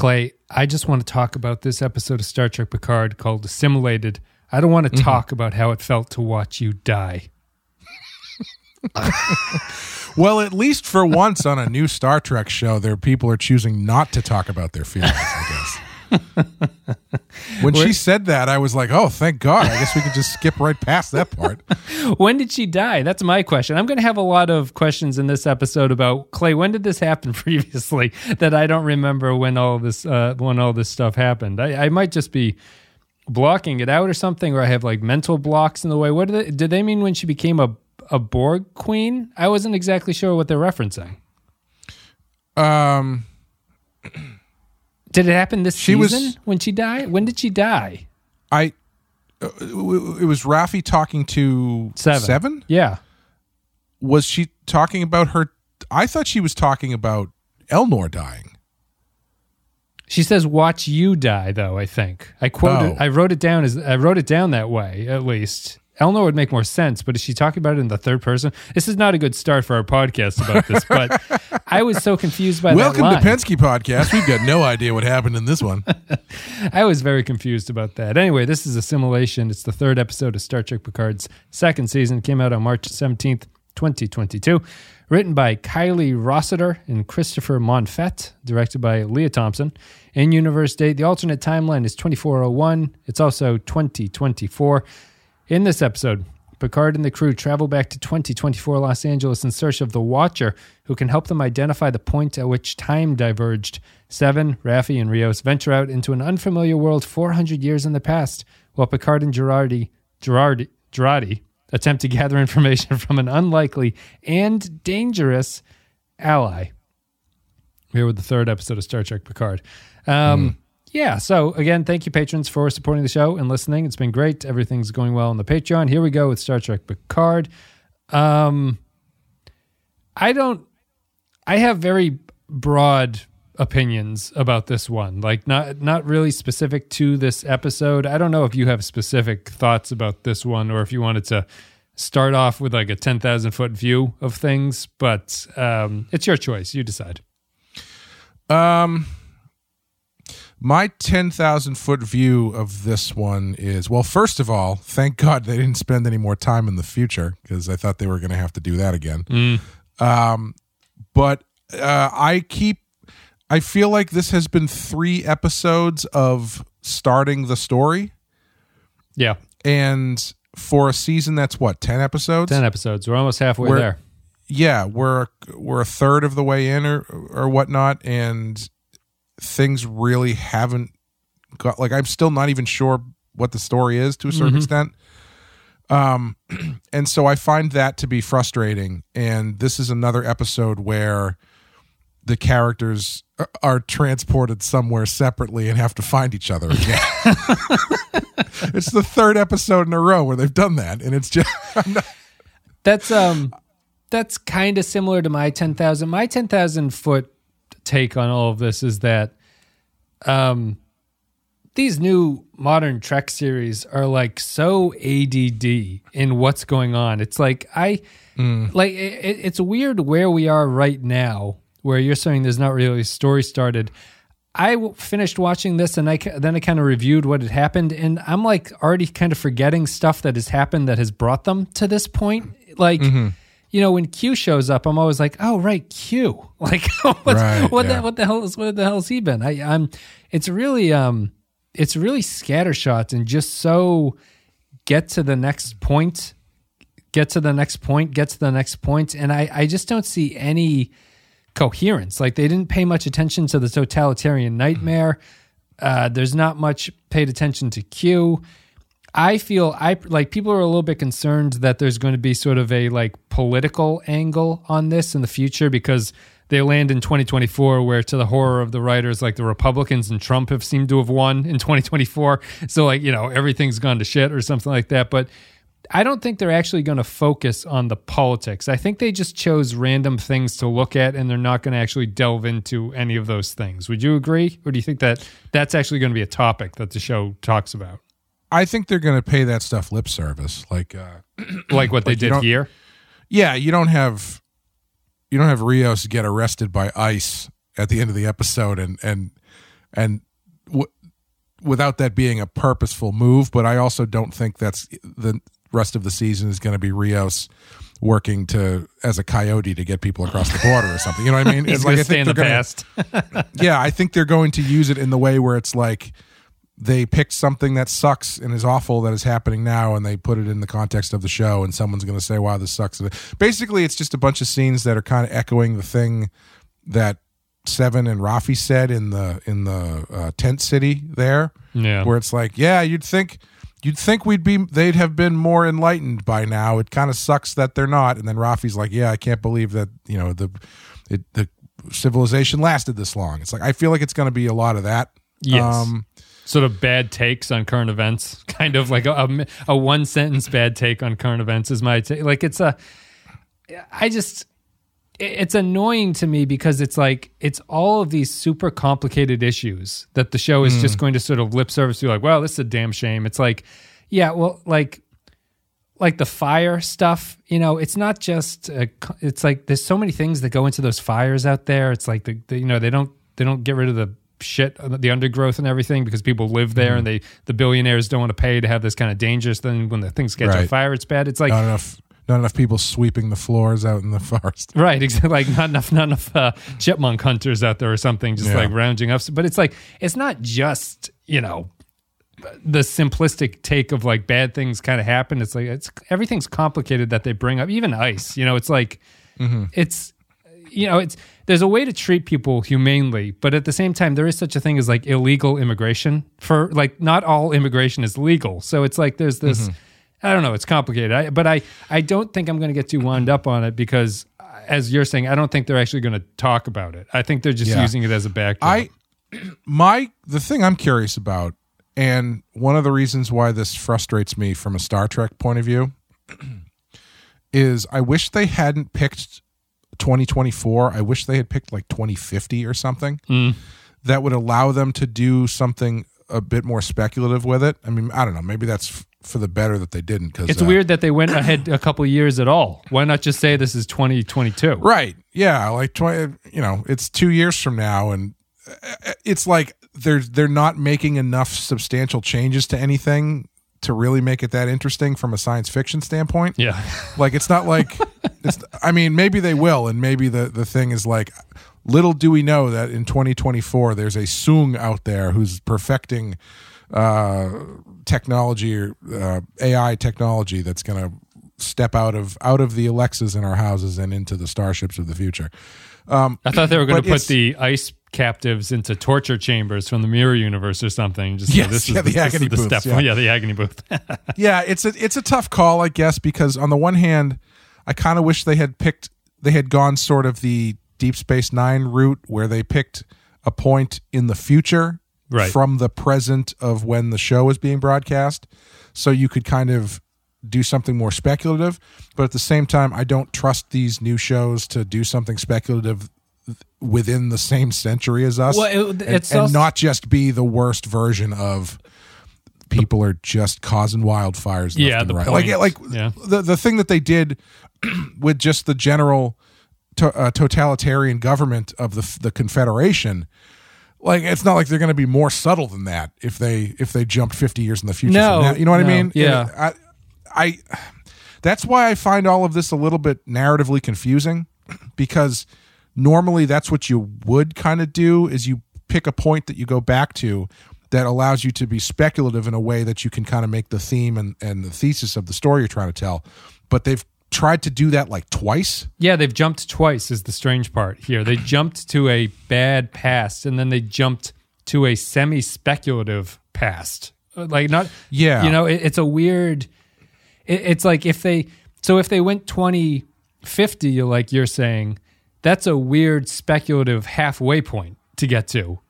Clay, I just want to talk about this episode of Star Trek Picard called Assimilated. I don't want to mm-hmm. talk about how it felt to watch you die. Well, at least for once on a new Star Trek show, there people are choosing not to talk about their feelings. I guess. when she said that, I was like, "Oh, thank God! I guess we could just skip right past that part." When did she die? That's my question. I'm going to have a lot of questions in this episode about Clay. When did this happen previously that I don't remember when all this uh, when all this stuff happened? I, I might just be blocking it out or something, or I have like mental blocks in the way. What did they, did they mean when she became a a Borg queen? I wasn't exactly sure what they're referencing. Um, Did it happen this She was- season when she died? When did she die? I uh, it was Raffi talking to Seven. Seven. Yeah. Was she talking about her? I thought she was talking about Elnor dying. She says, "Watch you die." Though I think I quoted, Oh. I wrote it down as I wrote it down that way. At least Elnor would make more sense. But is she talking about it in the third person? This is not a good start for our podcast about this. but I was so confused by Welcome that Welcome to. Pensky Podcast. We've got no idea what happened in this one. I was very confused about that. Anyway, this is Assimilation. It's the third episode of Star Trek Picard's second season. Came out on March 17th, 2022. Written by Kiley Rossetter and Christopher Monfette. Directed by Lea Thompson. In universe date, the alternate timeline is 2401. It's also 2024. In this episode, Picard and the crew travel back to 2024 Los Angeles in search of the Watcher, who can help them identify the point at which time diverged. Seven, Raffi, and Rios venture out into an unfamiliar world 400 years in the past, while Picard and Girardi, Girardi, Girardi attempt to gather information from an unlikely and dangerous ally. Here with the third episode of Star Trek Picard. Um, Yeah, so again, thank you, patrons, for supporting the show and listening. It's been great. Everything's going well on the Patreon. Here we go with Star Trek Picard. Um, I don't, I have very broad opinions about this one like not not really specific to this episode i don't know if you have specific thoughts about this one or if you wanted to start off with like a 10,000 foot view of things but um it's your choice you decide Um, my 10,000 foot view of this one is well, first of all, thank God they didn't spend any more time in the future because I thought they were going to have to do that again. Um, but uh, I keep, I feel like this has been three episodes of starting the story. yeah And for a season that's what, 10 episodes? 10 episodes we're almost halfway We're- there yeah, we're we're a third of the way in or or whatnot, and things really haven't got like I'm still not even sure what the story is to a certain extent. Um, and so I find that to be frustrating. And this is another episode where the characters are- are transported somewhere separately and have to find each other again. it's the third episode in a row where they've done that, and it's just not, That's um that's kind of similar to my 10,000. My 10,000 foot take on all of this is that um these new modern Trek series are like so ADD in what's going on. It's like I like it, it- it's weird where we are right now where you're saying there's not really a story started. I w- finished watching this and I then I kind of reviewed what had happened and I'm like already kind of forgetting stuff that has happened that has brought them to this point. Like, you know, when Q shows up, I'm always like, oh right, Q. Like, Right, what yeah. the what the hell is what the hell's he been? I, I'm. It's really um, it's really scattershot and just so get to the next point, get to the next point, get to the next point, and I I just don't see any coherence. Like they didn't pay much attention to the totalitarian nightmare. Uh, there's not much paid attention to Q. I feel I like people are a little bit concerned that there's going to be sort of a like political angle on this in the future because they land in 2024 where to the horror of the writers like the Republicans and Trump have seemed to have won in 2024 so like you know everything's gone to shit or something like that but I don't think they're actually going to focus on the politics. I think they just chose random things to look at and they're not going to actually delve into any of those things. Would you agree? Or do you think that that's actually going to be a topic that the show talks about? I think they're going to pay that stuff lip service. Like, uh, Like what they did here? yeah, you don't have you don't have Rios get arrested by ICE at the end of the episode and and and w- without that being a purposeful move. But I also don't think that's the rest of the season is going to be Rios working to as a coyote to get people across the border or something. You know what I mean? It's going I think the gonna- past. yeah, I think they're going to use it in the way where it's like they picked something that sucks and is awful that is happening now and they put it in the context of the show and someone's going to say wow this sucks. Basically it's just a bunch of scenes that are kind of echoing the thing that seven and raffi said in the in the uh, tent city there Yeah. where it's like yeah you'd think you'd think we'd be they'd have been more enlightened by now. It kind of sucks that they're not. And then raffi's like yeah i can't believe that you know the it, the civilization lasted this long. It's like i feel like it's going to be a lot of that. Yes. um sort of bad takes on current events, kind of like a, a, a one sentence bad take on current events is my take. Like it's a, I just, it's annoying to me because it's like it's all of these super complicated issues that the show is just hmm. going to sort of lip service to. Like, well, this is a damn shame. It's like, yeah, well, like like the fire stuff, you know, it's not just a, it's like there's so many things that go into those fires out there. It's like the, the you know they don't they don't get rid of the shit uh, the undergrowth and everything because people live there and mm-hmm. they the billionaires don't want to pay to have this kind of dangerous thing when the things catch on Right. fire it's bad it's like not enough not enough people sweeping the floors out in the forest Right, exactly. Like not enough, not enough uh, chipmunk hunters out there or something, just Yeah. like rounding up. But it's like it's not just you know the simplistic take of like bad things kind of happen. It's like it's everything's complicated that they bring up. Even ice, you know, it's like mm-hmm. it's you know it's there's a way to treat people humanely, but at the same time there is such a thing as like illegal immigration. For like not all immigration is legal, so it's like there's this. Mm-hmm. I don't know. It's complicated, I, but I I don't think I'm going to get too wound up on it because, as you're saying, I don't think they're actually going to talk about it. I think they're just Yeah. using it as a backdrop. I my the thing I'm curious about, and one of the reasons why this frustrates me from a Star Trek point of view, is I wish they hadn't picked 2024. I wish they had picked like 2050 or something mm. that would allow them to do something a bit more speculative with it. I mean, I don't know. Maybe that's f- for the better that they didn't. Because it's uh, weird that they went ahead a couple years at all. Why not just say this is 2022? Right. Yeah. Like twenty. You know, it's two years from now, and uh, uh it's like they're they're not making enough substantial changes to anything to really make it that interesting from a science fiction standpoint. Yeah. Like it's not like it's. I mean, maybe they will, and maybe the the thing is like. Little do we know that in 2024 there's a Soong out there who's perfecting uh, technology or uh, AI technology that's going to step out of out of the Alexas in our houses and into the starships of the future. Um, I thought they were going to put the ice captives into torture chambers from the Mirror Universe or something. Just Yes, this is yeah, the this is agony the booths, step. yeah. yeah, the agony booth. yeah, it's a it's a tough call, I guess, because on the one hand, I kind of wish they had picked they had gone sort of the Deep Space Nine route where they picked a point in the future Right. from the present of when the show was being broadcast, so you could kind of do something more speculative. But at the same time, I don't trust these new shows to do something speculative within the same century as us, Well, it- and, it's and also- not just be the worst version of people are just causing wildfires. Left Yeah, and the right. like like Yeah. the the thing that they did with just the general to, uh, totalitarian government of the the Confederation. Like it's not like they're going to be more subtle than that if they if they jumped fifty years in the future. No, from now. you know what no, I mean? yeah. And I, I that's why I find all of this a little bit narratively confusing because normally that's what you would kind of do is you pick a point that you go back to that allows you to be speculative in a way that you can kind of make the theme and, and the thesis of the story you're trying to tell. But they've tried to do that like twice. Yeah, they've jumped twice is the strange part here. They jumped to a bad past and then they jumped to a semi speculative past. Uh, Like not Yeah. You know, it, it's a weird it, it's like if they so if they went 2050 like you're saying, that's a weird speculative halfway point to get to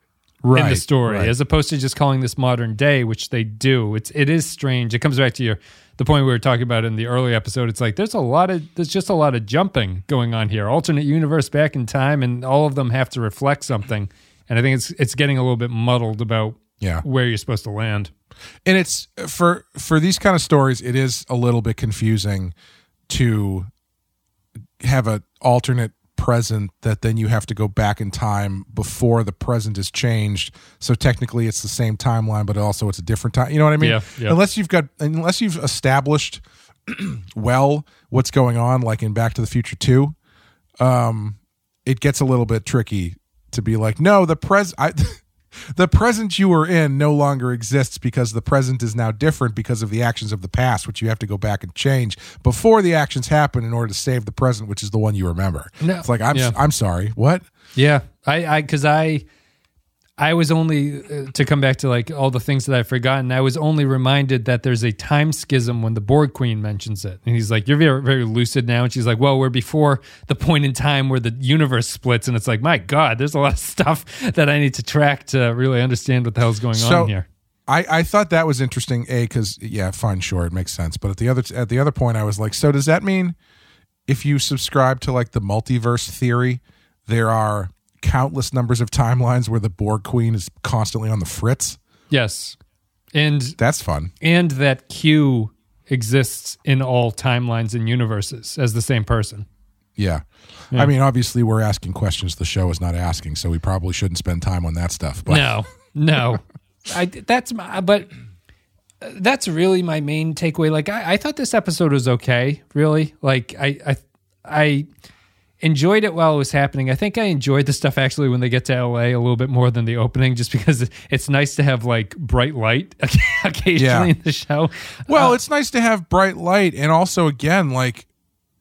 in the story right. as opposed to just calling this modern day which they do. It's it is strange. It comes back to your the point we were talking about in the early episode. It's like there's a lot of there's just a lot of jumping going on here. Alternate universe back in time and all of them have to reflect something. And i think it's it's getting a little bit muddled about Yeah. where you're supposed to land. And it's for for these kind of stories it is a little bit confusing to have a alternate present that then you have to go back in time before the present is changed. So technically it's the same timeline, but also it's a different time. You know what I mean? Yeah, yeah. Unless you've got unless you've established well what's going on, like in Back to the Future Two, um, it gets a little bit tricky to be like, no, the pres I the present you were in no longer exists because the present is now different because of the actions of the past, which you have to go back and change before the actions happen in order to save the present, which is the one you remember. No. It's like I'm Yeah. I'm sorry, what? Yeah, I, I, because I, I was only uh, to come back to like all the things that I've forgotten. I was only reminded that there's a time schism when the Borg Queen mentions it, and he's like, "You're very, very lucid now," and she's like, "Well, we're before the point in time where the universe splits," and it's like, my God, there's a lot of stuff that I need to track to really understand what the hell's going So- on here. I, I thought that was interesting. A because yeah, fine, sure, it makes sense. But at the other at the other point, I was like, so does that mean if you subscribe to like the multiverse theory, there are countless numbers of timelines where the Borg Queen is constantly on the fritz? Yes, and That's fun. and that Q exists in all timelines and universes as the same person. Yeah. I mean, obviously, we're asking questions the show is not asking, so we probably shouldn't spend time on that stuff. But No, no. I that's my but that's really my main takeaway. Like I, I thought this episode was okay. Really, like I I I enjoyed it while it was happening. I think I enjoyed the stuff actually when they get to LA a little bit more than the opening, just because it's nice to have like bright light occasionally Yeah. in the show. Well, it's nice to have bright light, and also again, like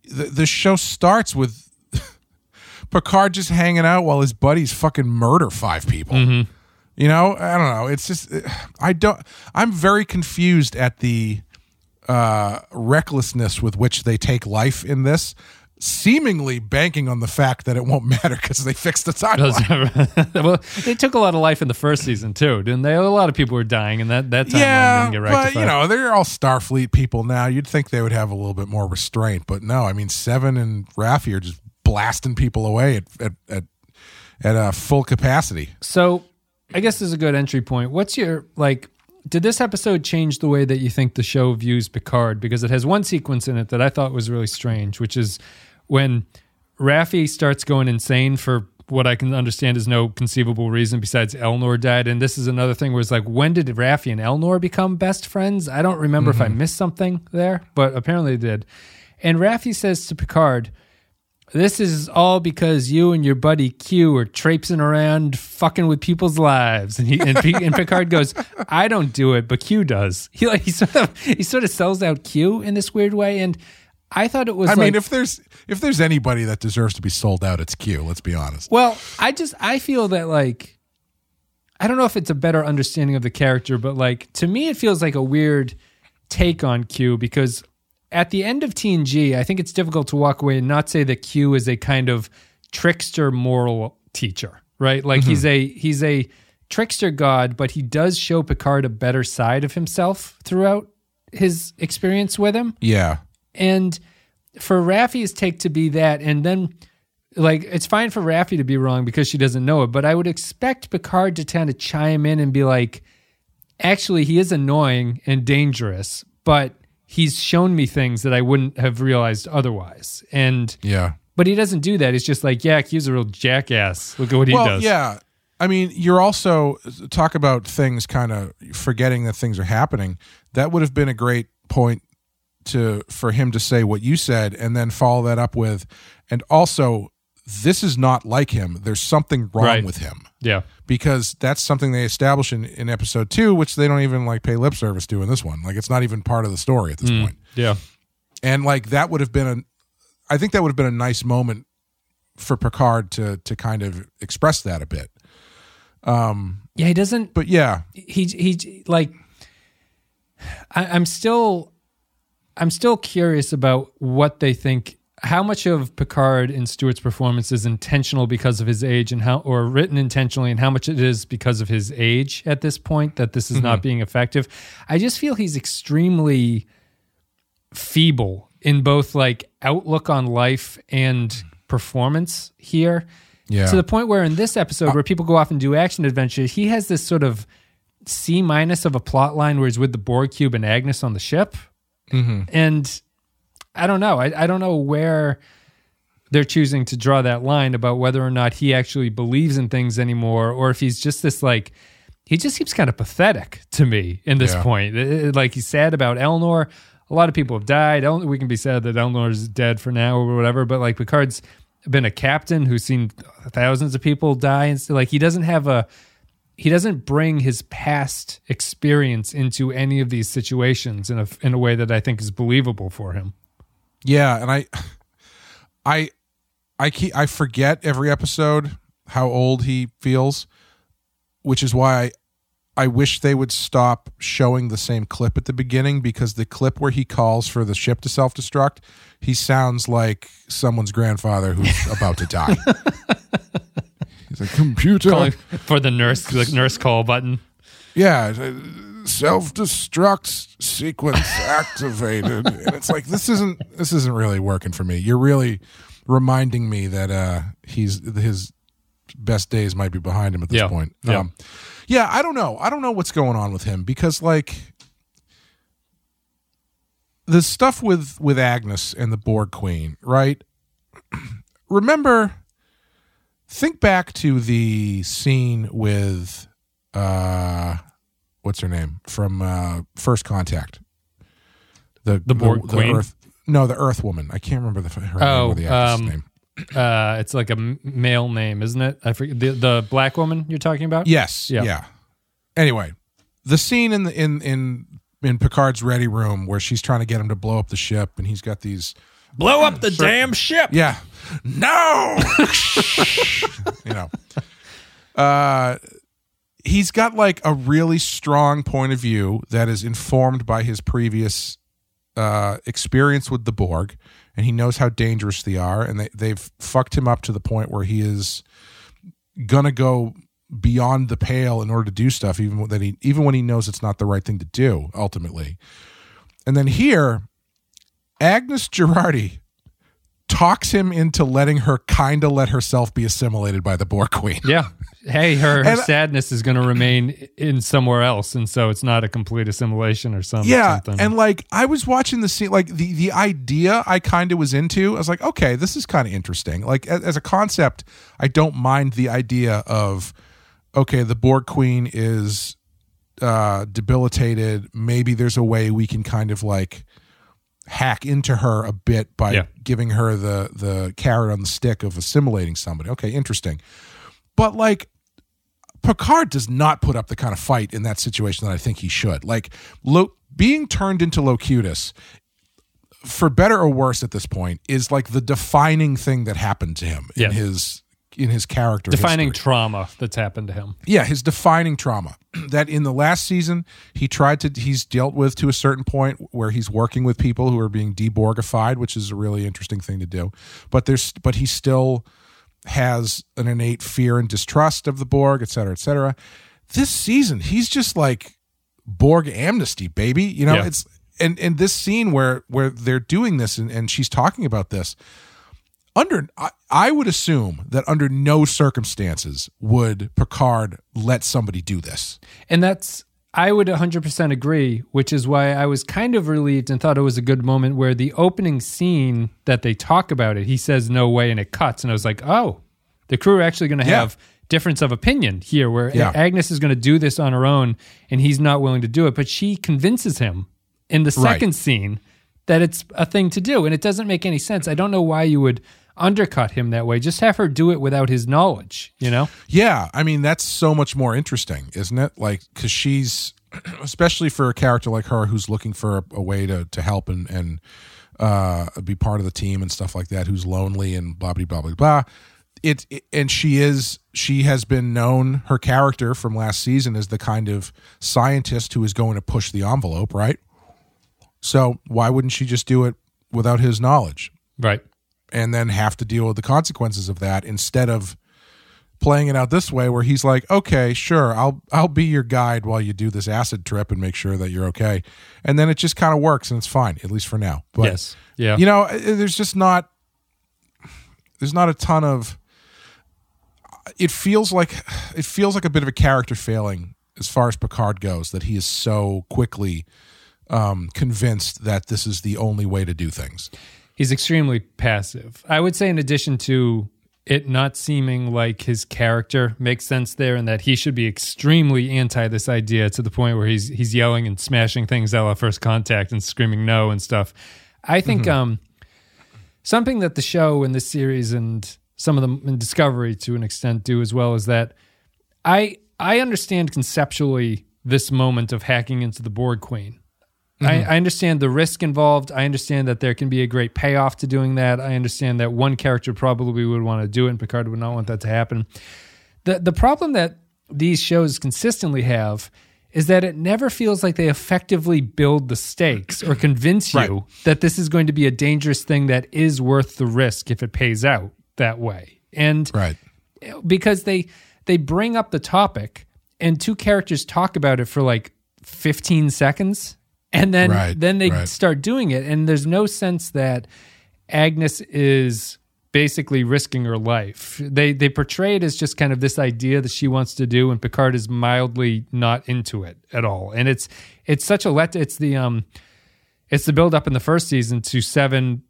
the the show starts with Picard just hanging out while his buddies fucking murder five people. You know, I don't know. It's just I don't. I'm very confused at the uh, recklessness with which they take life in this. Seemingly banking on the fact that it won't matter because they fixed the timeline. well, they took a lot of life in the first season too, didn't they? A lot of people were dying, and that that timeline yeah, didn't get but you know they're all Starfleet people now. You'd think they would have a little bit more restraint, but no. I mean, Seven and Raffi are just blasting people away at at at, at uh, full capacity. So, I guess this is a good entry point. What's your like? Did this episode change the way that you think the show views Picard? Because it has one sequence in it that I thought was really strange, which is when Raffi starts going insane for what I can understand is no conceivable reason besides Elnor died. And this is another thing where it's like, when did Raffi and Elnor become best friends? I don't remember if I mm-hmm. missed something there, but apparently they did. And Raffi says to Picard, this is all because you and your buddy Q are traipsing around fucking with people's lives. And he and, P, and Picard goes, I don't do it, but Q does. He like he sort of he sort of sells out Q in this weird way. And I thought it was I like mean, if there's if there's anybody that deserves to be sold out, it's Q. Let's be honest. Well, I just I feel that like I don't know if it's a better understanding of the character, but like to me it feels like a weird take on Q because at the end of TNG, I think it's difficult to walk away and not say that Q is a kind of trickster moral teacher, right? Like he's mm-hmm. a he's a trickster god, but he does show Picard a better side of himself throughout his experience with him. Yeah, And for Raffi's take to be that, and then like it's fine for Raffi to be wrong because she doesn't know it, but I would expect Picard to kind of chime in and be like, actually, he is annoying and dangerous, but he's shown me things that I wouldn't have realized otherwise. And yeah. but he doesn't do that. He's just like, yeah, he's a real jackass. Look at what he well, does. yeah. I mean, you're also talk about things kind of forgetting that things are happening. That would have been a great point to for him to say what you said and then follow that up with and also this is not like him. There's something wrong Right. with him Yeah. because that's something they establish in, in episode 2 which they don't even like pay lip service to in this one. Like it's not even part of the story at this point. Yeah. And like that would have been a I think that would have been a nice moment for Picard to to kind of express that a bit. Um yeah, he doesn't But yeah, he he like I, I'm still I'm still curious about what they think how much of Picard and Stewart's performance is intentional because of his age and how or written intentionally and how much it is because of his age at this point that this is not mm-hmm. being effective. I just feel he's extremely feeble in both like outlook on life and performance here yeah. to the point where in this episode uh, where people go off and do action adventures he has this sort of c minus of a plot line where he's with the borg cube and agnes on the ship Mm-hmm. and i don't know I, I don't know where they're choosing to draw that line about whether or not he actually believes in things anymore, or if he's just this like he just seems kind of pathetic to me in this Yeah. point. It- it- like he's sad about Elnor. A lot of people have died. El- We can be sad that Elnor's dead for now or whatever, but like Picard's been a captain who's seen thousands of people die, and so, like he doesn't have a he doesn't bring his past experience into any of these situations in a in a way that I think is believable for him. Yeah, and I, I, I keep I forget every episode how old he feels, which is why I, I wish they would stop showing the same clip at the beginning because the clip where he calls for the ship to self destruct, he sounds like someone's grandfather who's about to die. He's like computer, Calling for the nurse the nurse call button. yeah, self destruct sequence activated, and it's like this isn't this isn't really working for me. You're really reminding me that uh he's his best days might be behind him at this Yeah. point. Yeah. Um, yeah, I don't know. I don't know what's going on with him because like the stuff with with Agnes and the Borg Queen, right? Remember think back to the scene with uh what's her name from uh First Contact. The The Borg Queen? Earth, no, the Earth Woman. I can't remember the her name Oh, or the actress' um, name. Uh, it's like a male name, isn't it? I forget the the black woman you're talking about. Yes. Yeah. Yeah. Anyway, the scene in the in in in Picard's ready room where she's trying to get him to blow up the ship, and he's got these. Blow up the damn ship. Yeah. No. you know. Uh, he's got like a really strong point of view that is informed by his previous uh, experience with the Borg, and he knows how dangerous they are, and they they've fucked him up to the point where he is gonna go beyond the pale in order to do stuff, even that he even when he knows it's not the right thing to do ultimately. And then here, Agnes Girardi talks him into letting her kind of let herself be assimilated by the Borg Queen. Yeah. Hey, her, her sadness is going to remain in somewhere else, and so it's not a complete assimilation or some, yeah something. and like i was watching the scene like the the idea i kind of was into i was like okay this is kind of interesting like as, as a concept i don't mind the idea of okay the borg queen is uh debilitated maybe there's a way we can kind of like hack into her a bit by Yeah. giving her the the carrot on the stick of assimilating somebody okay interesting but like Picard does not put up the kind of fight in that situation that I think he should. Like Lo- being turned into Locutus, for better or worse at this point, is like the defining thing that happened to him Yeah. in his in his character. defining history. trauma that's happened to him. yeah, his defining trauma that in the last season he tried to he's dealt with to a certain point where he's working with people who are being deborgified, which is a really interesting thing to do. But there's but he still has an innate fear and distrust of the Borg, et cetera, et cetera. This season, he's just like Borg amnesty, baby. You know, Yeah. it's and and this scene where where they're doing this and, and she's talking about this under I, I would assume that under no circumstances would Picard let somebody do this. And that's, I would 100% agree, which is why I was kind of relieved and thought it was a good moment where the opening scene that they talk about it, he says, no way, and it cuts. And I was like, oh, the crew are actually going to Yeah. have difference of opinion here where Yeah. Agnes is going to do this on her own and he's not willing to do it. But she convinces him in the Right. second scene that it's a thing to do. And it doesn't make any sense. I don't know why you would undercut him that way. Just have her do it without his knowledge, you know? Yeah, I mean that's so much more interesting, isn't it? Like because she's, especially for a character like her who's looking for a, a way to to help and and uh, be part of the team and stuff like that, who's lonely and blah blah blah blah blah. It, it and she is she has been known her character from last season as the kind of scientist who is going to push the envelope, right? So why wouldn't she just do it without his knowledge? Right. And then have to deal with the consequences of that instead of playing it out this way where he's like okay sure i'll i'll be your guide while you do this acid trip and make sure that you're okay and then it just kind of works and it's fine at least for now but yes. Yeah. you know uh, there's just not there's not a ton of it feels like it feels like a bit of a character failing as far as picard goes that he is so quickly um convinced that this is the only way to do things he's extremely passive. I would say, in addition to it not seeming like his character makes sense there, and that he should be extremely anti this idea to the point where he's he's yelling and smashing things out of first contact and screaming no and stuff. I think um, something that the show and this series and some of them in Discovery to an extent do as well is that I I understand conceptually this moment of hacking into the Borg Queen. I, mm-hmm. I understand the risk involved. I understand that there can be a great payoff to doing that. I understand that one character probably would want to do it, and Picard would not want that to happen. The the problem that these shows consistently have is that it never feels like they effectively build the stakes or convince you Right. that this is going to be a dangerous thing that is worth the risk if it pays out that way. And Right. because they they bring up the topic and two characters talk about it for like 15 seconds and then Right, then they right. start doing it and there's no sense that Agnes is basically risking her life. They they portray it as just kind of this idea that she wants to do and Picard is mildly not into it at all. And it's it's such a let it's the um it's the build up in the first season to 7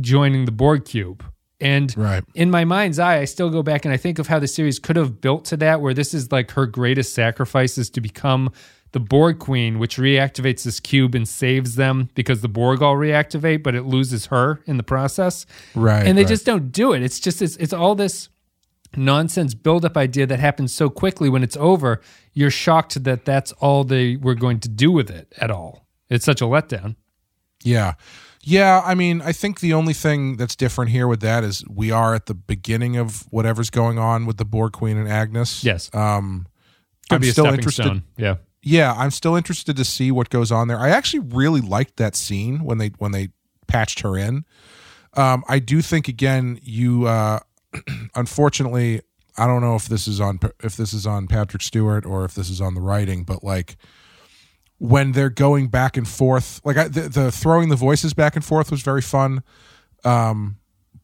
joining the Borg cube. And Right. in my mind's eye, I still go back and I think of how the series could have built to that, where this is like her greatest sacrifice is to become the Borg Queen, which reactivates this cube and saves them because the Borg all reactivate, but it loses her in the process. Right, And they right. just don't do it. It's just, it's, it's all this nonsense build-up idea that happens so quickly when it's over. You're shocked that that's all they were going to do with it at all. It's such a letdown. Yeah. Yeah, I mean, I think the only thing that's different here with that is we are at the beginning of whatever's going on with the Borg Queen and Agnes. Yes. Um Could I'm be a still interested. stone. Yeah. Yeah, I'm still interested to see what goes on there. I actually really liked that scene when they when they patched her in. Um, I do think again, you uh, unfortunately, I don't know if this is on if this is on Patrick Stewart or if this is on the writing, but like when they're going back and forth, like I, the, the throwing the voices back and forth was very fun. Um,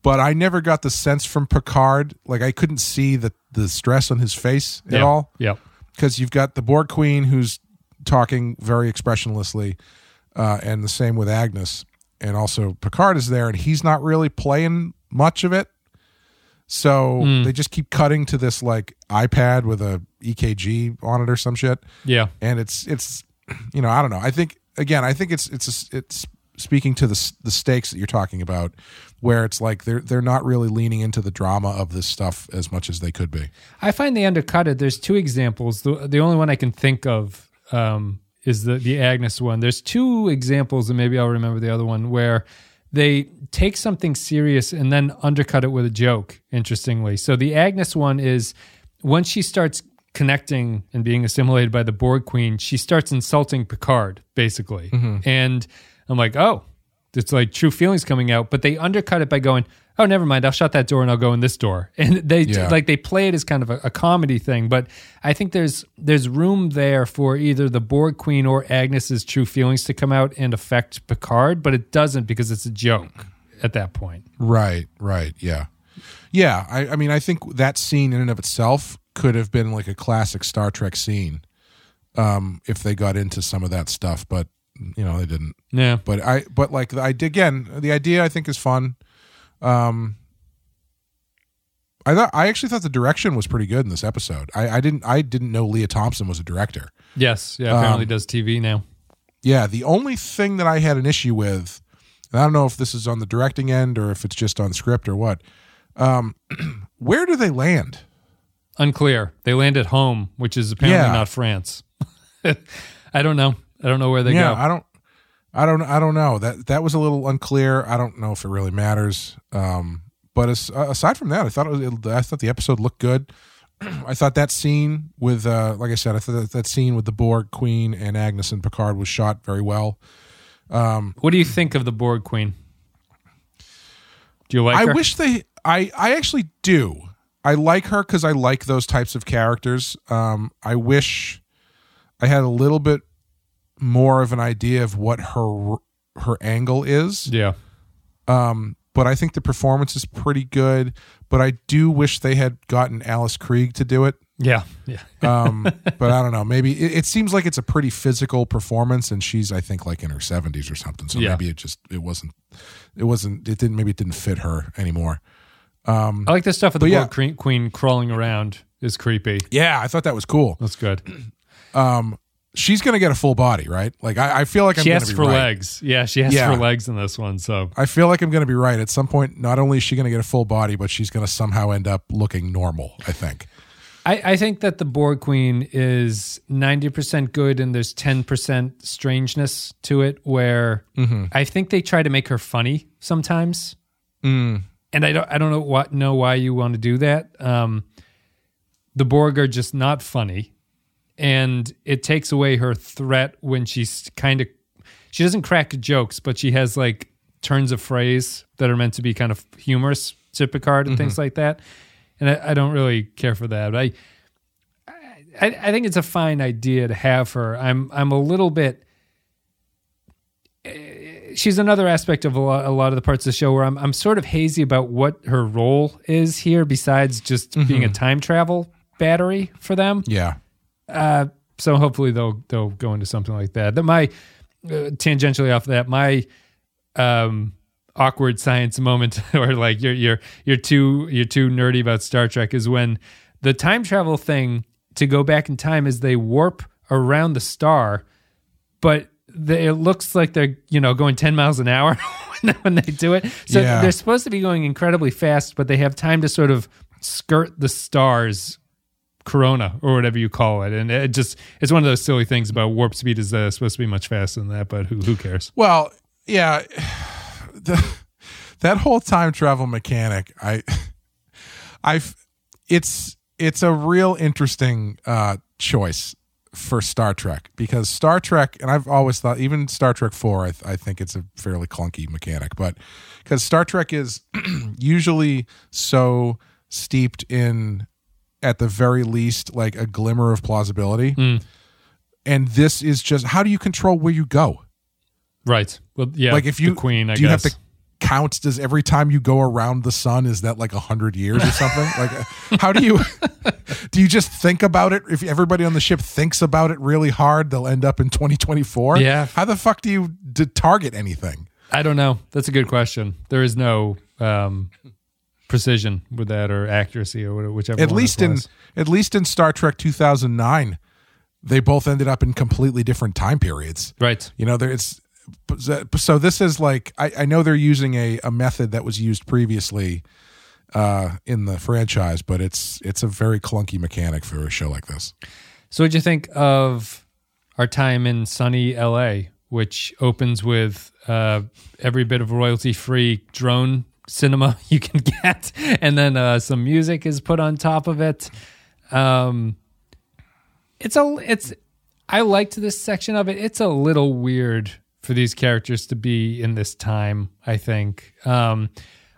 but I never got the sense from Picard, like I couldn't see the the stress on his face at yeah. all Yep. Because you've got the Borg Queen who's talking very expressionlessly, uh, and the same with Agnes, and also Picard is there, and he's not really playing much of it. So Hmm. they just keep cutting to this like iPad with a EKG on it or some shit, Yeah. and it's it's you know I don't know. I think again I think it's it's it's speaking to the the stakes that you're talking about, where it's like they're they're not really leaning into the drama of this stuff as much as they could be. I find they undercut it. There's two examples. The, the only one I can think of um, is the the Agnes one. There's two examples, and maybe I'll remember the other one where they take something serious and then undercut it with a joke. Interestingly, so the Agnes one is once she starts connecting and being assimilated by the Borg Queen, she starts insulting Picard basically, and I'm like, oh, it's like true feelings coming out, but they undercut it by going, "Oh, never mind. I'll shut that door and I'll go in this door." And they Yeah. like they play it as kind of a, a comedy thing, but I think there's there's room there for either the Borg Queen or Agnes's true feelings to come out and affect Picard, but it doesn't because it's a joke at that point. Right, right, yeah, yeah. I, I mean, I think that scene in and of itself could have been like a classic Star Trek scene, um, if they got into some of that stuff, but you know they didn't. Yeah. But I, but like the idea again, the idea I think is fun. Um, I thought I actually thought the direction was pretty good in this episode. I, I didn't I didn't know Lea Thompson was a director. Yes. Yeah. Apparently Um, does TV now. Yeah, the only thing that I had an issue with, and I don't know if this is on the directing end or if it's just on script or what. Um, where do they land? Unclear. They land at home, which is apparently Yeah. not France. I don't know. I don't know where they yeah, go. I don't, I don't, I don't know. That that was a little unclear. I don't know if it really matters. Um, but as, aside from that, I thought it was, I thought the episode looked good. I thought that scene with, uh, like I said, I thought that, that scene with the Borg Queen and Agnes and Picard was shot very well. Um, What do you think of the Borg Queen? Do you like I her? wish they. I I actually do. I like her because I like those types of characters. Um, I wish I had a little bit more of an idea of what her her angle is. yeah. Um, but I think the performance is pretty good. But I do wish they had gotten Alice Krige to do it Yeah, yeah. Um, but I don't know. Maybe it, it seems like it's a pretty physical performance, and she's I think like in her seventies or something. So Yeah. maybe it just it wasn't it wasn't it didn't maybe it didn't fit her anymore. Um, I like this stuff with But the yeah. Queen, queen crawling around is creepy. Yeah, I thought that was cool. That's good. She's gonna get a full body, right? Like I, I feel like I'm she gonna asks be for right. legs. Yeah, she asks Yeah. for legs in this one. So I feel like I'm going to be right. At some point, not only is she going to get a full body, but she's going to somehow end up looking normal, I think. I, I think that the Borg Queen is 90% good and there's 10% strangeness to it, where I think they try to make her funny sometimes. And I don't, I don't know what, know why you want to do that. Um, the Borg are just not funny. And it takes away her threat when she's kind of, she doesn't crack jokes, but she has like turns of phrase that are meant to be kind of humorous to Picard and things like that. And I, I don't really care for that. I, I, I think it's a fine idea to have her. I'm I'm a little bit. eh, She's another aspect of a lot, a lot of the parts of the show where I'm I'm sort of hazy about what her role is here, besides just being a time travel battery for them. Yeah. Uh, so hopefully they'll they'll go into something like that. That my uh, tangentially off that my um awkward science moment or like you're you're you're too you're too nerdy about Star Trek is when the time travel thing to go back in time is they warp around the star, but they, it looks like they're you know going 10 miles an hour when, when they do it. So Yeah. they're supposed to be going incredibly fast, but they have time to sort of skirt the stars corona or whatever you call it and it just it's one of those silly things about warp speed is supposed to be much faster than that but who who cares Well, yeah. The, that whole time travel mechanic, I, I've, it's it's a real interesting uh, choice for Star Trek because Star Trek, and I've always thought, even Star Trek Four, I, I think it's a fairly clunky mechanic, but because Star Trek is usually so steeped in, at the very least, like a glimmer of plausibility. And this is just how do you control where you go? right. Well yeah like if you queen I do you guess. have to count does every time you go around the sun is that like a hundred years or something? Like uh, how do you do you just think about it? If everybody on the ship thinks about it really hard they'll end up in 2024 Yeah. how the fuck do you target anything? I don't know. That's a good question. There is no um precision with that or accuracy or whatever whichever at least in at least in star trek 2009 they both ended up in completely different time periods. Right. You know, there it's so this is like I, I know they're using a, a method that was used previously uh, in the franchise, but it's it's a very clunky mechanic for a show like this. So, what'd you think of our time in sunny LA, which opens with uh, every bit of royalty free drone cinema you can get, and then uh, some music is put on top of it? Um, it's a it's I liked this section of it. It's a little weird for these characters to be in this time. I think um,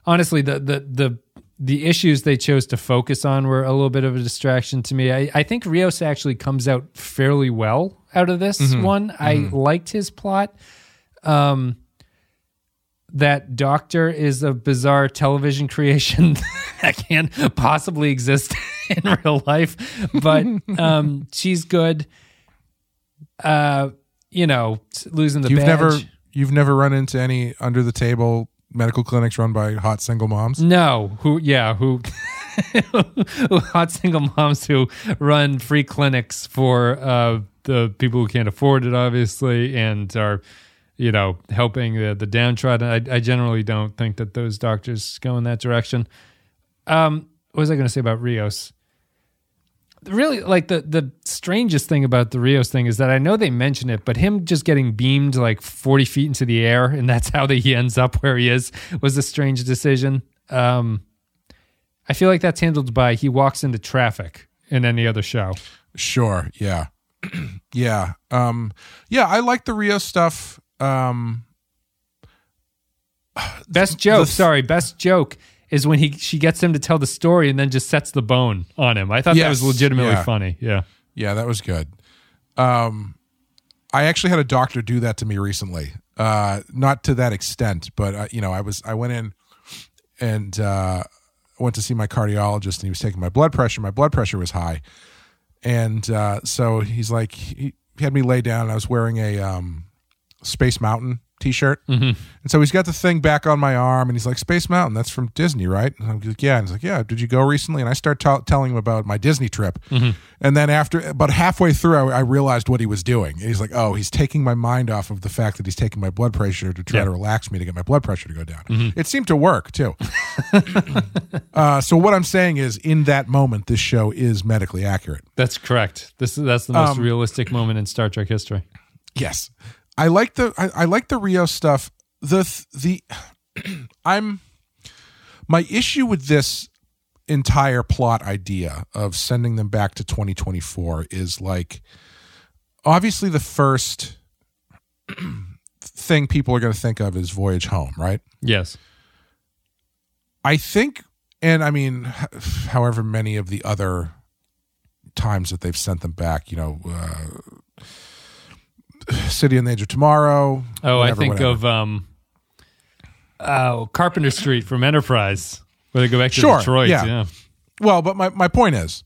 honestly, the the the the issues they chose to focus on were a little bit of a distraction to me. I, I think Rios actually comes out fairly well out of this one. I liked his plot. Um, that doctor is a bizarre television creation that can't possibly exist in real life, but um, she's good. Uh, you know, losing the You've badge. never you've never run into any under the table medical clinics run by hot single moms. No, who? Yeah, who? who hot single moms who run free clinics for uh, the people who can't afford it, obviously, and are, you know, helping the, the downtrodden. I, I generally don't think that those doctors go in that direction. Um, what was I going to say about Rios? Really, like the the strangest thing about the Rios thing is that I know they mention it, but him just getting beamed like forty feet into the air, and that's how that he ends up where he is, was a strange decision. Um, I feel like that's handled by he walks into traffic in any other show. Sure, yeah, yeah, um, yeah. I like the Rios stuff. Um, Best joke, the- sorry, best joke is when he she gets him to tell the story and then just sets the bone on him. I thought that was legitimately yeah. funny. Yeah. Yeah, that was good. Um, I actually had a doctor do that to me recently. Uh, not to that extent, but uh, you know, I was I went in and uh, went to see my cardiologist, and he was taking my blood pressure. My blood pressure was high, and uh, so he's like he had me lay down. And I was wearing a um, Space Mountain T-shirt, Mm-hmm. and so he's got the thing back on my arm, and he's like, "Space Mountain, that's from Disney, right?" And I'm like, "Yeah." And he's like, "Yeah, did you go recently?" And I start t- telling him about my Disney trip, Mm-hmm. and then after about halfway through, I, I realized what he was doing. And he's like, "Oh, he's taking my mind off of the fact that he's taking my blood pressure to try Yeah. to relax me to get my blood pressure to go down." Mm-hmm. It seemed to work too. uh, so what I'm saying is, in that moment, this show is medically accurate. That's correct. This is that's the most Um, realistic moment in Star Trek history. Yes, I like the I, I like the Rio stuff. The the I'm my issue with this entire plot idea of sending them back to 2024 is like obviously the first thing people are going to think of is voyage home, right? Yes. I think, and I mean, however many of the other times that they've sent them back, you know, uh, City on the Edge of Tomorrow. Oh, whatever, I think whatever. of um, oh Carpenter Street from Enterprise, where they go back to Sure, Detroit. yeah. Yeah. Well, but my, my point is,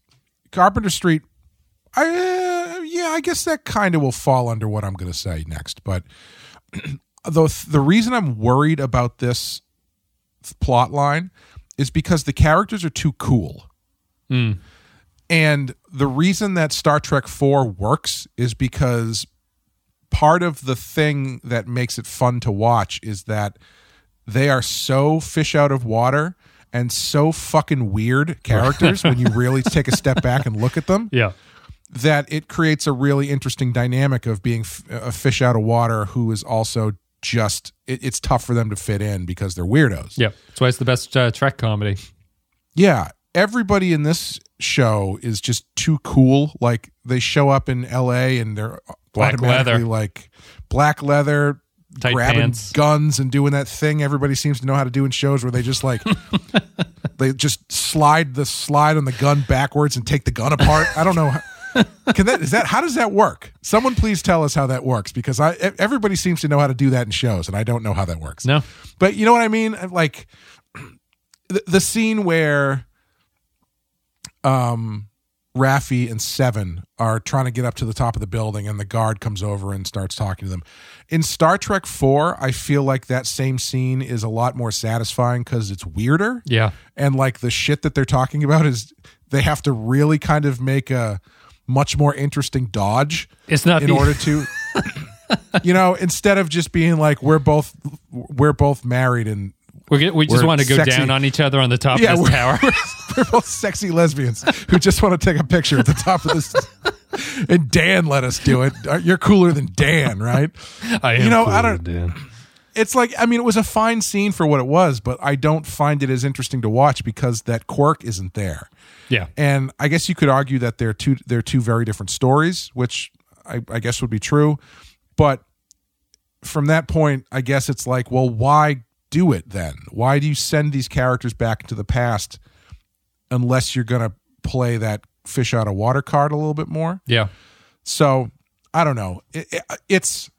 Carpenter Street. I uh, yeah, I guess that kind of will fall under what I'm going to say next. But the the reason I'm worried about this plot line is because the characters are too cool. Hmm. And the reason that Star Trek 4 works is because part of the thing that makes it fun to watch is that they are so fish out of water and so fucking weird characters when you really take a step back and look at them Yeah. that it creates a really interesting dynamic of being f- a fish out of water who is also just it, it's tough for them to fit in because they're weirdos. Yeah. That's why it's the best uh, Trek comedy. Yeah, everybody in this show is just too cool. Like they show up in L.A. and they're Black leather. like black leather, Tight grabbing pants. guns and doing that thing everybody seems to know how to do in shows where they just like they just slide the slide on the gun backwards and take the gun apart. I don't know. how- Can that is that how does that work? Someone please tell us how that works because I everybody seems to know how to do that in shows and I don't know how that works. No. But you know what I mean? Like the, the scene where um Raffi and Seven are trying to get up to the top of the building and the guard comes over and starts talking to them. In Star Trek 4, I feel like that same scene is a lot more satisfying cuz it's weirder Yeah. and like the shit that they're talking about is they have to really kind of make a much more interesting dodge It's not in the, order to you know instead of just being like we're both we're both married and We're, get- we just we're want to go sexy. down on each other on the top Yeah, of this we're- tower. we're both sexy lesbians who just want to take a picture at the top of this and Dan let us do it Uh, you're cooler than Dan right I am You know, I don't- Dan. it's like I mean it was a fine scene for what it was but I don't find it as interesting to watch because that quirk isn't there Yeah. and I guess you could argue that they're two they're two very different stories, which I, I guess would be true. But from that point, I guess it's like, well, why do it then? Why do you send these characters back into the past unless you're going to play that fish out of water card a little bit more? Yeah. So I don't know. It, it- it's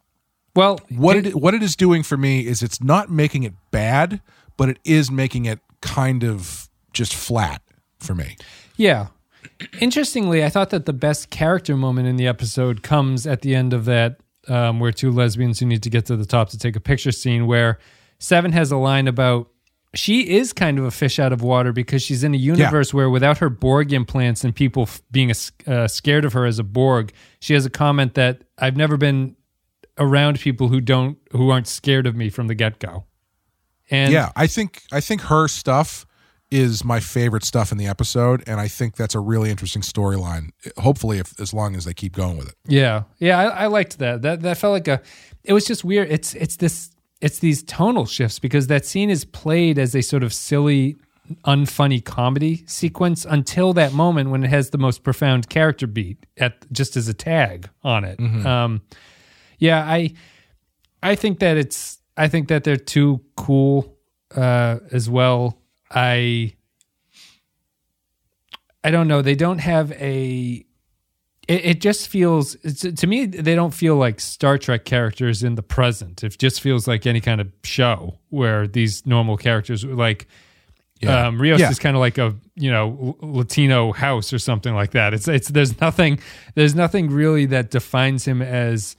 Well, what did- it, what it is doing for me is it's not making it bad, but it is making it kind of just flat for me. Yeah. Interestingly, I thought that the best character moment in the episode comes at the end of that, um, where two lesbians who need to get to the top to take a picture scene, where Seven has a line about she is kind of a fish out of water because she's in a universe where without her Borg implants and people f- being a, uh, scared of her as a Borg, she has a comment that I've never been around people who don't who aren't scared of me from the get go. And yeah i think i think her stuff is my favorite stuff in the episode and i think that's a really interesting storyline hopefully if as long as they keep going with it Yeah, yeah, I, I liked that. That that felt like a. It was just weird. It's it's this it's these tonal shifts because that scene is played as a sort of silly, unfunny comedy sequence until that moment when it has the most profound character beat at just as a tag on it. Um, yeah, I I think that it's I think that they're too cool uh, as well. I I don't know. They don't have a it, it just feels to me they don't feel like Star Trek characters in the present. It just feels like any kind of show where these normal characters like Yeah. Um, Rios Yeah. is kind of like a you know Latino house or something like that. It's it's there's nothing there's nothing really that defines him as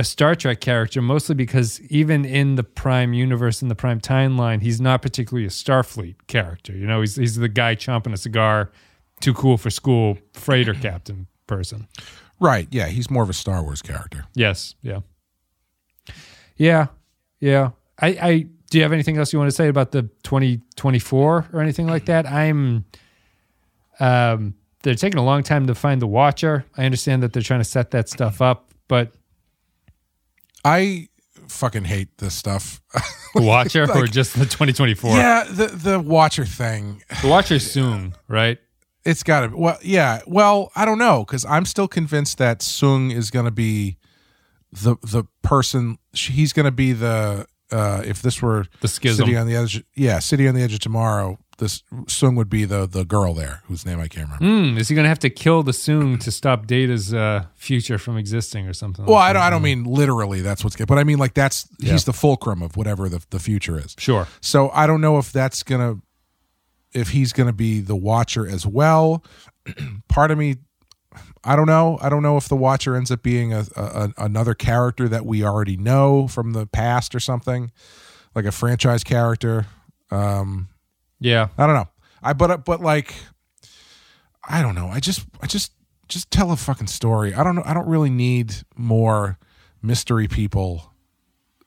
a Star Trek character. Mostly because even in the Prime universe in the Prime timeline, he's not particularly a Starfleet character. You know, he's he's the guy chomping a cigar, too cool for school, freighter captain person. Right. Yeah. He's more of a Star Wars character. Yes. Yeah. Yeah. Yeah. I, I do you have anything else you want to say about the 2024 or anything like that? I'm um they're taking a long time to find the watcher. I understand that they're trying to set that stuff up, but I fucking hate this stuff. the watcher or just the 2024? yeah. The the Watcher thing. The watcher soon, right? It's got to. Well, yeah. Well, I don't know because I'm still convinced that Soong is going to be the the person. He's going to be the. Uh, if this were The schism. City on the edge, yeah, City on the Edge of Tomorrow. This Soong would be the the girl there whose name I can't remember. Hmm, is he going to have to kill the Soong to stop Data's uh, future from existing or something? Well, like I don't. that? I don't mean literally. That's what's good, but I mean like that's Yeah. he's the fulcrum of whatever the the future is. Sure. So I don't know if that's gonna if he's gonna be the Watcher as well. Part of me, I don't know. I don't know if the Watcher ends up being a, a another character that we already know from the past or something, like a franchise character. Um, Yeah. I don't know. I but but like I don't know. I just I just just tell a fucking story. I don't know. I don't really need more mystery people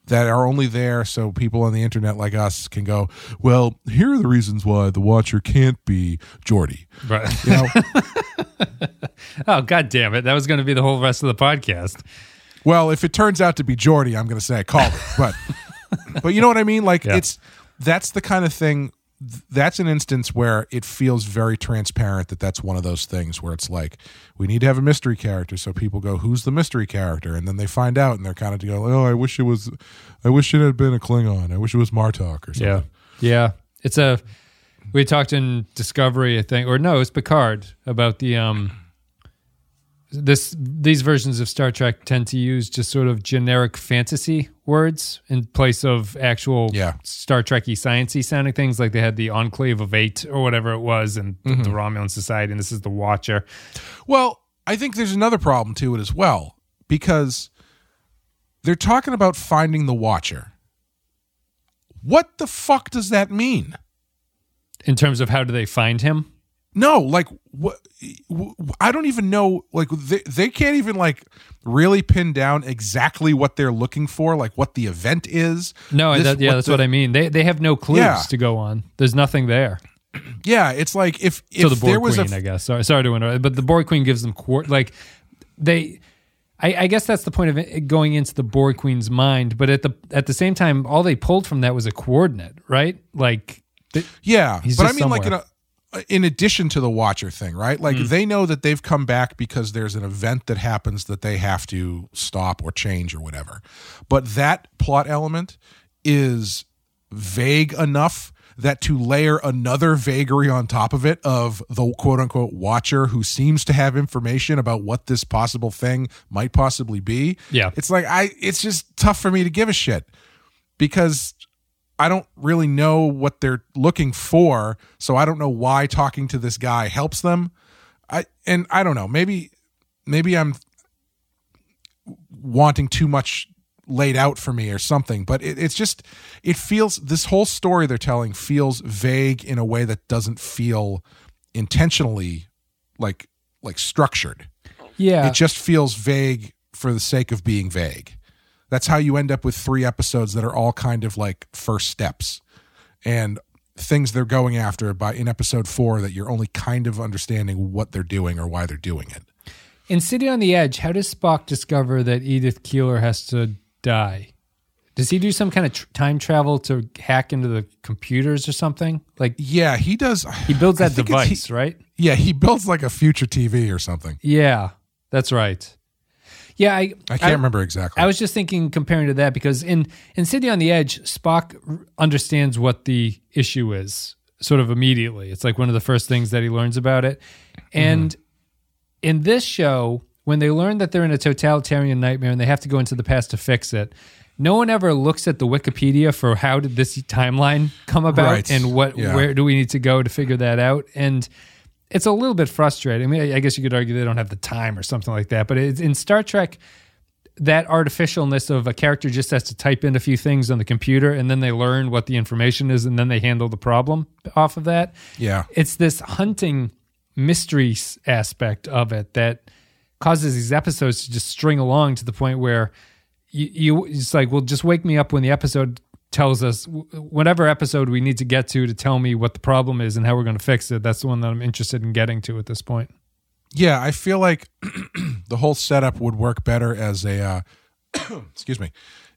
that are only there so people on the internet like us can go, "Well, here are the reasons why the watcher can't be Geordi." Right. You know? oh, god damn it. That was going to be the whole rest of the podcast. well, if it turns out to be Geordi, I'm going to say call it. But but you know what I mean? Like Yeah. it's that's the kind of thing that's an instance where it feels very transparent that that's one of those things where it's like we need to have a mystery character so people go who's the mystery character and then they find out and they're kind of go oh i wish it was i wish it had been a klingon i wish it was martok or something Yeah. Yeah. It's a we talked in Discovery, I think, or no, it's Picard about the um this these versions of Star Trek tend to use just sort of generic fantasy words in place of actual Yeah. Star Trekky sciencey sounding things like they had the Enclave of Eight or whatever it was and the, the mm-hmm. Romulan Society and this is the Watcher. Well, I think there's another problem to it as well because they're talking about finding the watcher. What the fuck does that mean? In terms of how do they find him? No, like what I don't even know like they they can't even like really pin down exactly what they're looking for, like what the event is. No, This- that, yeah, what that's the- what I mean. They they have no clues Yeah. to go on. There's nothing there. Yeah, it's like if if so the there was Queen, a I guess. Sorry, sorry to interrupt, but the Borg Queen gives them coor- like they. I, I guess that's the point of going into the Borg Queen's mind, but at the at the same time, all they pulled from that was a coordinate, right? Like, Yeah, He's but I mean, like in, somewhere. a, in addition to the Watcher thing, right? Like Mm. they know that they've come back because there's an event that happens that they have to stop or change or whatever. But that plot element is vague enough that to layer another vagary on top of it of the quote unquote watcher who seems to have information about what this possible thing might possibly be. Yeah. It's like I it's just tough for me to give a shit because I don't really know what they're looking for, so I don't know why talking to this guy helps them. I and I don't know, maybe maybe I'm wanting too much laid out for me or something, but it, it's just it feels this whole story they're telling feels vague in a way that doesn't feel intentionally like like structured. yeah, It just feels vague for the sake of being vague. That's how you end up with three episodes that are all kind of like first steps and things they're going after by in episode 4 that you're only kind of understanding what they're doing or why they're doing it. in City on the Edge, how does Spock discover that Edith Keeler has to die? Does he do some kind of tr- time travel to hack into the computers or something? Like Yeah, he does he builds that device, right? Yeah, he builds like a future TV or something. Yeah, that's right. Yeah, I I can't remember exactly. I was just thinking comparing to that because in in City on the Edge, Spock r- understands what the issue is sort of immediately. It's like one of the first things that he learns about it. Mm-hmm. And in this show, when they learn that they're in a totalitarian nightmare and they have to go into the past to fix it. No one ever looks at the Wikipedia for how did this timeline come about Right. and what Yeah. where do we need to go to figure that out and it's a little bit frustrating. I mean, I- guess you could argue they don't have the time or something like that, but it's, in Star Trek, that artificialness of a character just has to type in a few things on the computer and then they learn what the information is and then they handle the problem off of that. Yeah. It's this hunting mystery aspect of it that causes these episodes to just string along to the point where you, you it's like, well, just wake me up when the episode tells us whatever episode we need to get to to tell me what the problem is and how we're going to fix it. That's the one that I'm interested in getting to at this point. Yeah, I feel like the whole setup would work better as a uh, excuse me,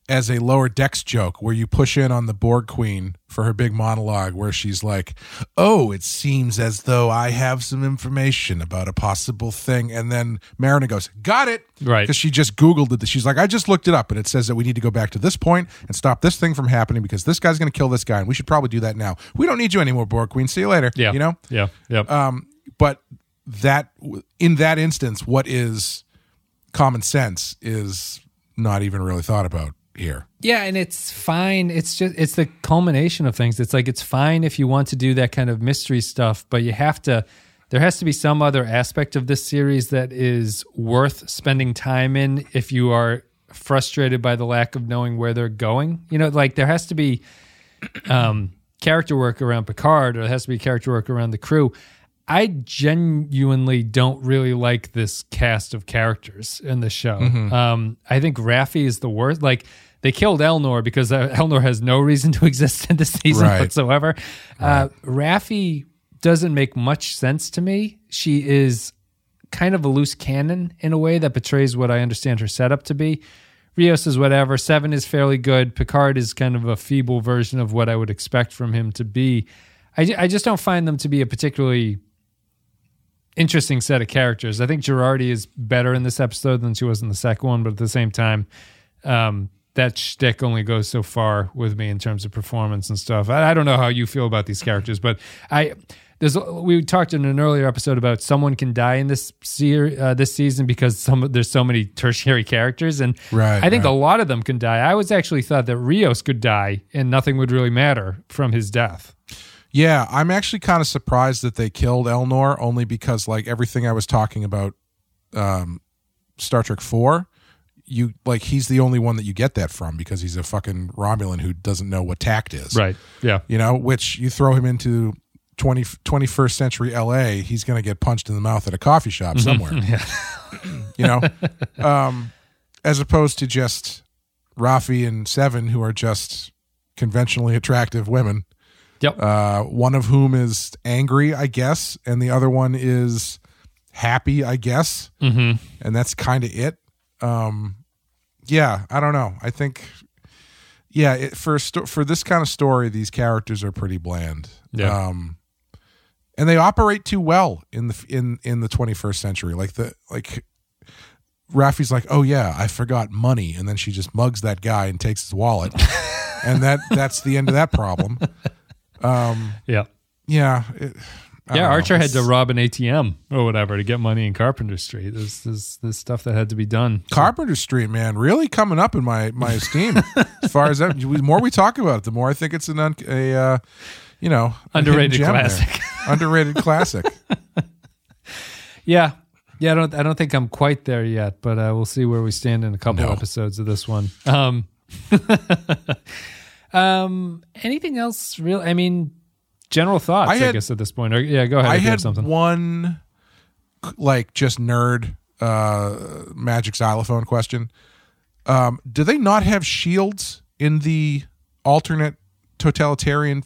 as a lower decks joke where you push in on the Borg Queen for her big monologue where she's like, "Oh, it seems as though I have some information about a possible thing," and then Mariner goes, "Got it," Right. Because she just Googled it. She's like, "I just looked it up, and it says that we need to go back to this point and stop this thing from happening because this guy's going to kill this guy, and we should probably do that now. We don't need you anymore, Borg Queen. See you later." Yeah. you know Yeah. Yep. um, but that in that instance, what is common sense is not even really thought about here. Yeah, and it's fine. It's just it's the culmination of things. It's like it's fine if you want to do that kind of mystery stuff, but you have to there has to be some other aspect of this series that is worth spending time in if you are frustrated by the lack of knowing where they're going. You know, like there has to be um character work around Picard or there has to be character work around the crew. I genuinely don't really like this cast of characters in the show. Um, I think Raffi is the worst. Like they killed Elnor because uh, Elnor has no reason to exist in this season Right. whatsoever. Uh, Raffi doesn't make much sense to me. She is kind of a loose cannon in a way that betrays what I understand her setup to be. Rios is whatever. Seven is fairly good. Picard is kind of a feeble version of what I would expect from him to be. I, I just don't find them to be a particularly interesting set of characters. I think Jurati is better in this episode than she was in the second one, but at the same time, um, that shtick only goes so far with me in terms of performance and stuff. I, I don't know how you feel about these characters, but I there's we talked in an earlier episode about someone can die in this ser- uh, this season because some there's so many tertiary characters, and Right, I think right. a lot of them can die. I was actually thought that Rios could die and nothing would really matter from his death. Yeah, I'm actually kind of surprised that they killed Elnor only because like everything I was talking about um Star Trek 4, you like he's the only one that you get that from because he's a fucking Romulan who doesn't know what tact is. Right. Yeah. You know, which you throw him into 20, 21st century LA, he's going to get punched in the mouth at a coffee shop somewhere. yeah. you know, um, as opposed to just Raffi and Seven, who are just conventionally attractive women. Yep. Uh, one of whom is angry, I guess, and the other one is happy, I guess, mm-hmm. and that's kind of it. Um, yeah, I don't know. I think, yeah, it, for sto- for this kind of story, these characters are pretty bland. Yeah. Um, and they operate too well in the in in the 21st century. Like the like, Raffi's like, oh yeah, I forgot money, and then she just mugs that guy and takes his wallet, and that that's the end of that problem. Um, Yeah. yeah. It, Yeah, know. Archer had to rob an ATM or whatever to get money in Carpenter Street. There's this this stuff that had to be done. Carpenter Street, man, really coming up in my my esteem. as far as that, the more we talk about it, the more I think it's an un, a uh, you know Underrated classic. underrated classic. Yeah, yeah. I don't I don't think I'm quite there yet, but uh, we'll see where we stand in a couple No. episodes of this one. Um, um, anything else? Real? I mean, general thoughts. I, I had- guess at this point. Or, yeah, go ahead. I if you have had something. one like just nerd uh magic xylophone question. Um, do they not have shields in the alternate totalitarian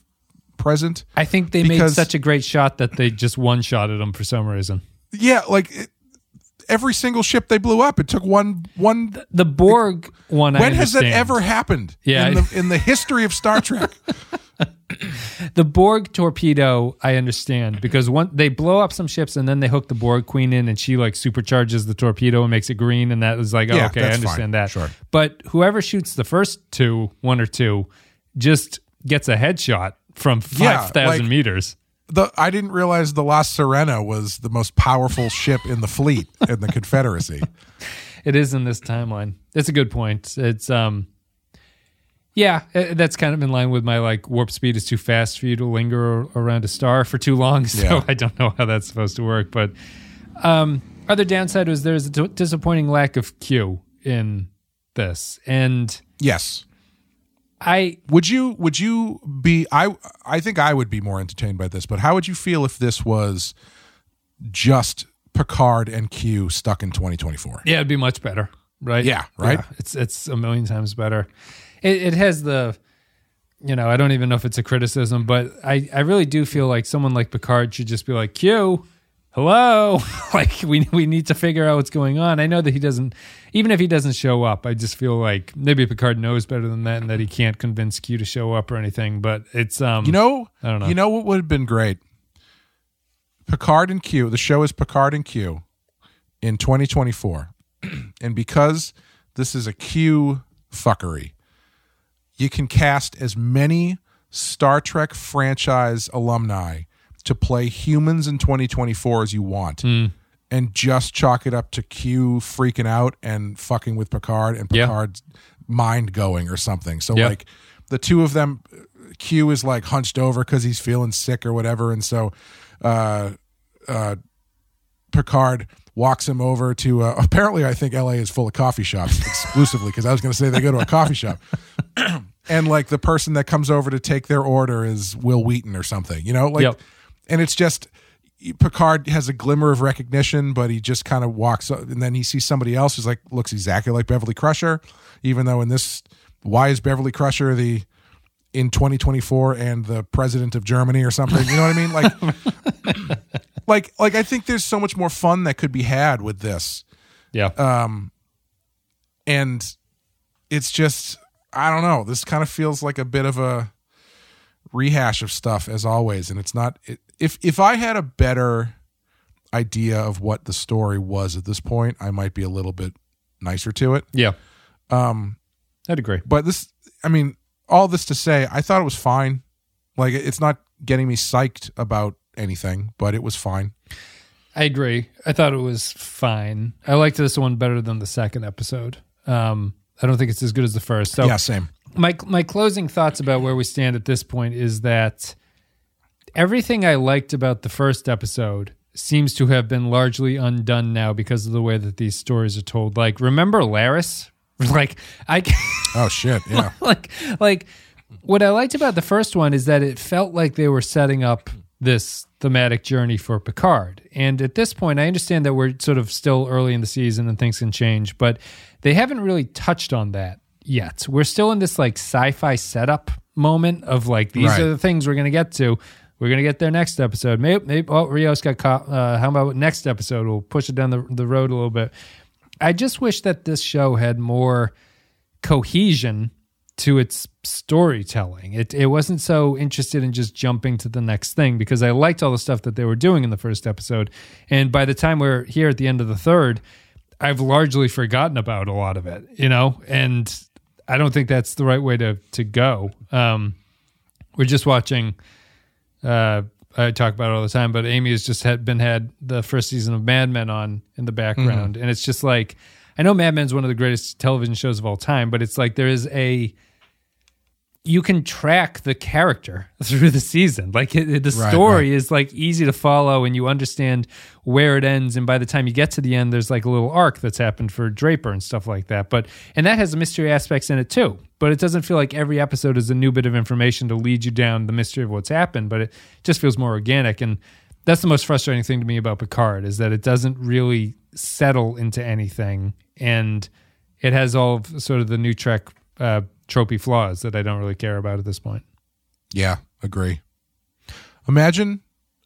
present? I think they made such a great shot that they just one shotted him for some reason. Yeah, like it, every single ship they blew up, it took one one The Borg one. I when has that ever happened Yeah, in the in the history of Star Trek? The Borg torpedo, I understand because one they blow up some ships and then they hook the Borg queen in and she like supercharges the torpedo and makes it green and that was like, oh, Yeah, okay, I understand fine. that. Sure. But whoever shoots the first two, one or two, just gets a headshot from Yeah, five thousand like- meters. the I didn't realize the La Sirena was the most powerful ship in the fleet in the Confederacy. It is in this timeline. That's a good point. It's um, yeah, uh, that's kind of in line with my like warp speed is too fast for you to linger around a star for too long. So Yeah. I don't know how that's supposed to work. But um, other downside was there's a d- disappointing lack of Q in this, and Yes. I Would you would you be I I think I would be more entertained by this, but how would you feel if this was just Picard and Q stuck in 2024? Yeah, it'd be much better, right? Yeah, right? It's it's a million times better. It, it has the, you know, I don't even know if it's a criticism, but I I really do feel like someone like Picard should just be like, Q, hello, like we we need to figure out what's going on. I know that he doesn't, even if he doesn't show up, I just feel like maybe Picard knows better than that, and that he can't convince Q to show up or anything. But it's um, You know, I don't know. You know what would have been great? Picard and Q. The show is Picard and Q in 2024, and because this is a Q fuckery, you can cast as many Star Trek franchise alumni to play humans in 2024 as you want. Hmm. And just chalk it up to Q freaking out and fucking with Picard and Yeah. Picard's mind going or something. So Yeah. like the two of them Q is like hunched over because he's feeling sick or whatever, and so uh, uh, Picard walks him over to. Uh, apparently, I think L.A. is full of coffee shops exclusively because I was going to say they go to a coffee shop, and like the person that comes over to take their order is Wil Wheaton or something, you know, like, Yep. and it's just. Picard has a glimmer of recognition, but he just kind of walks up, and then he sees somebody else who's like looks exactly like Beverly Crusher, even though in this, why is Beverly Crusher the in 2024 and the president of Germany or something. You know what I mean? Like, like, like I think there's so much more fun that could be had with this, yeah, Um, and it's just I don't know. This kind of feels like a bit of a rehash of stuff as always, and it's not. It, if if I had a better idea of what the story was at this point, I might be a little bit nicer to it. yeah. Um, I'd agree. but this i mean all this to say i thought it was fine like it's not getting me psyched about anything but it was fine I agree. I thought it was fine. I liked this one better than the second episode. Um, I don't think it's as good as the first. So yeah same my my closing thoughts about where we stand at this point is that everything I liked about the first episode seems to have been largely undone now because of the way that these stories are told. Like, remember Laris? Like, I oh shit yeah like like what I liked about the first one is that it felt like they were setting up this thematic journey for Picard. And at this point, I understand that we're sort of still early in the season and things can change, but they haven't really touched on that yet. We're still in this like sci-fi setup moment of like these Right. are the things we're going to get to. We're going to get there next episode. Maybe, maybe oh, Rios got caught. Uh, how about next episode? We'll push it down the, the road a little bit. I just wish that this show had more cohesion to its storytelling. It it wasn't so interested in just jumping to the next thing because I liked all the stuff that they were doing in the first episode. And by the time we're here at the end of the third, I've largely forgotten about a lot of it, you know? And I don't think that's the right way to to go. Um we're just watching uh I talk about it all the time, but Amy has just had been had the first season of Mad Men on in the background, mm-hmm. and it's just like I know Mad Men's one of the greatest television shows of all time, but it's like there is a you can track the character through the season. Like it, it- the Right, story is like easy to follow, and you understand where it ends. And by the time you get to the end, there's like a little arc that's happened for Draper and stuff like that. But and that has mystery aspects in it too. But it doesn't feel like every episode is a new bit of information to lead you down the mystery of what's happened. But it just feels more organic, and that's the most frustrating thing to me about Picard is that it doesn't really settle into anything, and it has all of sort of the new Trek uh, tropey flaws that I don't really care about at this point. yeah agree imagine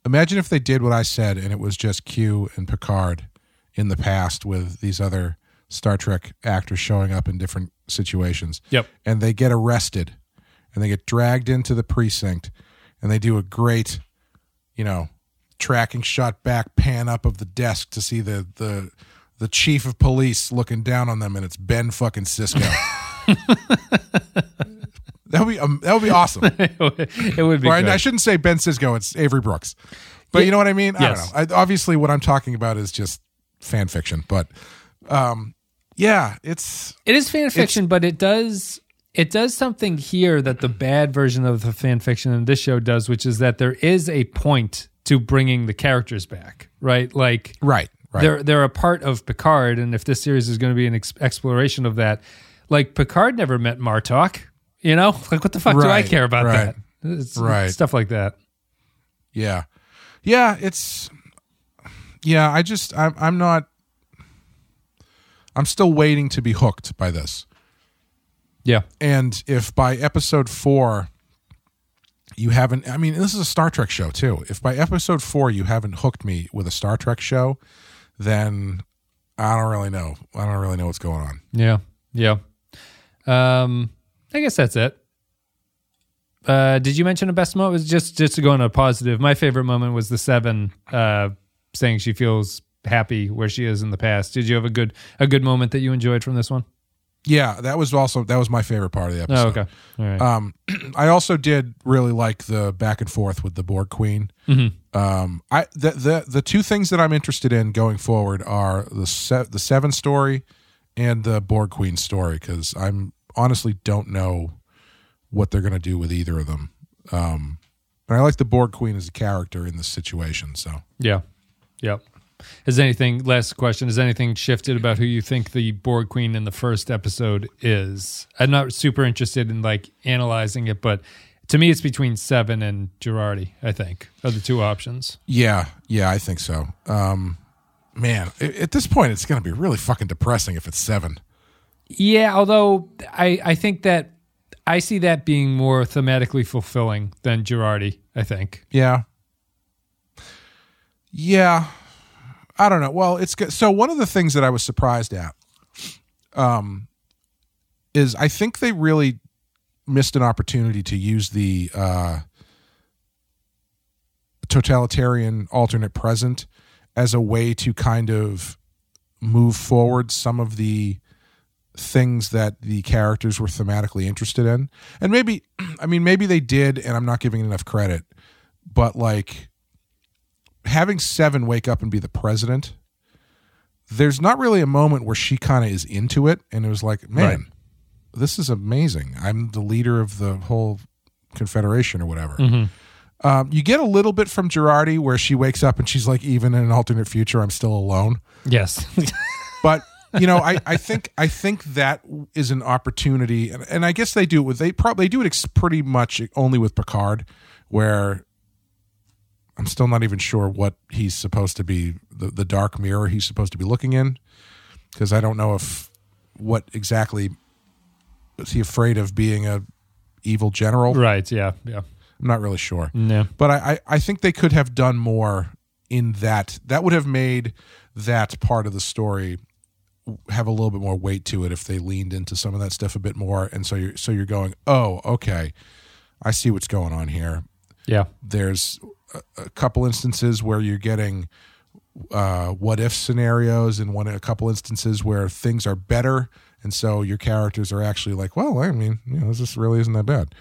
imagine if they did what i said and it was just q and picard in the past with these other star trek actors showing up in different situations Yep. and they get arrested and they get dragged into the precinct and they do a great you know tracking shot back pan up of the desk to see the the the chief of police looking down on them and it's Ben fucking Sisko. that would be um, that would be awesome. it would be. or I, shouldn't say Ben Sisko. It's Avery Brooks. But Yeah. you know what I mean? Yes. I don't know. I, obviously, what I'm talking about is just fan fiction. But um, yeah, it's It is fan fiction, but it does it does something here that the bad version of the fan fiction in this show does, which is that there is a point to bringing the characters back, right? Like right. Right. they're they're a part of Picard, and if this series is going to be an ex- exploration of that, like Picard never met Martok, you know, like what the fuck do I care about right, that? It's, right. stuff like that. Yeah, yeah. It's yeah. I just I'm I'm not. I'm still waiting to be hooked by this. Yeah, And if by episode four you haven't, I mean, this is a Star Trek show too. If by episode four you haven't hooked me with a Star Trek show, then I don't really know. I don't really know what's going on. yeah, yeah. Um, I guess that's it. Uh, did you mention a best moment? It was just just to go on a positive. My favorite moment was the seven uh, saying she feels happy where she is in the past. Did you have a good a good moment that you enjoyed from this one? Yeah, that was also that was my favorite part of the episode. Oh, okay. All right. Um, I also did really like the back and forth with the Borg Queen. Mm-hmm. Um, I the, the the two things that I'm interested in going forward are the se- the Seven story and the Borg Queen story because I'm honestly don't know what they're going to do with either of them. Um, and I like the Borg Queen as a character in this situation. So Yeah. Yep. Has anything last question, has anything shifted about who you think the Borg Queen in the first episode is? I'm not super interested in like analyzing it, but to me it's between Seven and Jurati, I think, are the two options. yeah, yeah, I think so. Um, man, at this point, it's going to be really fucking depressing if it's seven. Yeah, although I, I think that I see that being more thematically fulfilling than Jurati, I think. Yeah. Yeah. I don't know. Well, it's good. So one of the things that I was surprised at um is I think they really missed an opportunity to use the uh totalitarian alternate present as a way to kind of move forward some of the things that the characters were thematically interested in. And maybe I mean maybe they did and I'm not giving it enough credit. But like having Seven wake up and be the president, there's not really a moment where she kind of is into it and it was like, man, Right. this is amazing. I'm the leader of the whole confederation or whatever. Mm-hmm. Um, you get a little bit from Jurati where she wakes up and she's like, even in an alternate future, I'm still alone. Yes. But you know, I, I think I think that is an opportunity, and, and I guess they do it with they probably do it ex- pretty much only with Picard, where I'm still not even sure what he's supposed to be the the dark mirror he's supposed to be looking in, because I don't know if what exactly is he afraid of being a evil general. right. Yeah. Yeah. I'm not really sure No. but I, I, I think they could have done more in that. That would have made that part of the story have a little bit more weight to it if they leaned into some of that stuff a bit more. And so you're so you're going, oh, okay, I see what's going on here. Yeah. There's a, a couple instances where you're getting uh, what if scenarios, and one a couple instances where things are better, and so your characters are actually like, well, I mean, you know, this really isn't that bad.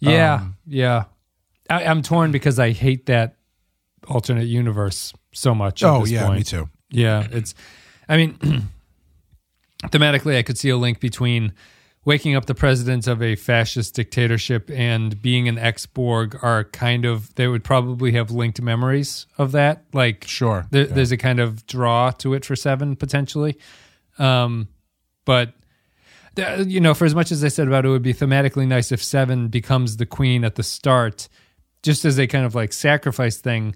Yeah, Um, yeah. I, I'm torn because I hate that alternate universe so much. at Oh this yeah, point. me too. Yeah, it's. I mean, thematically, I could see a link between waking up the president of a fascist dictatorship and being an ex Borg are kind of. They would probably have linked memories of that. Like, Sure. there, Yeah. there's a kind of draw to it for seven potentially. Um, but you know, for as much as I said about it would be thematically nice if seven becomes the queen at the start, just as a kind of like sacrifice thing.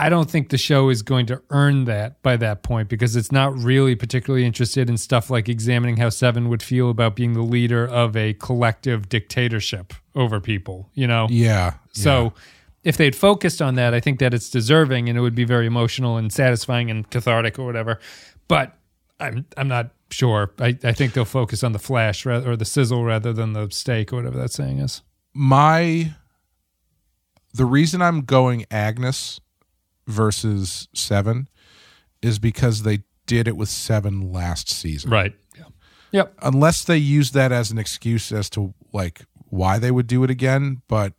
I don't think the show is going to earn that by that point because it's not really particularly interested in stuff like examining how Seven would feel about being the leader of a collective dictatorship over people, you know? Yeah. So if they'd focused on that, I think that it's deserving and it would be very emotional and satisfying and cathartic or whatever. But I'm I'm not sure. I, I think they'll focus on the flash rather, or the sizzle rather than the steak or whatever that saying is. my the reason I'm going Agnes versus Seven is because they did it with Seven last season. Right. Yeah. Yep. Unless they use that as an excuse as to like why they would do it again, but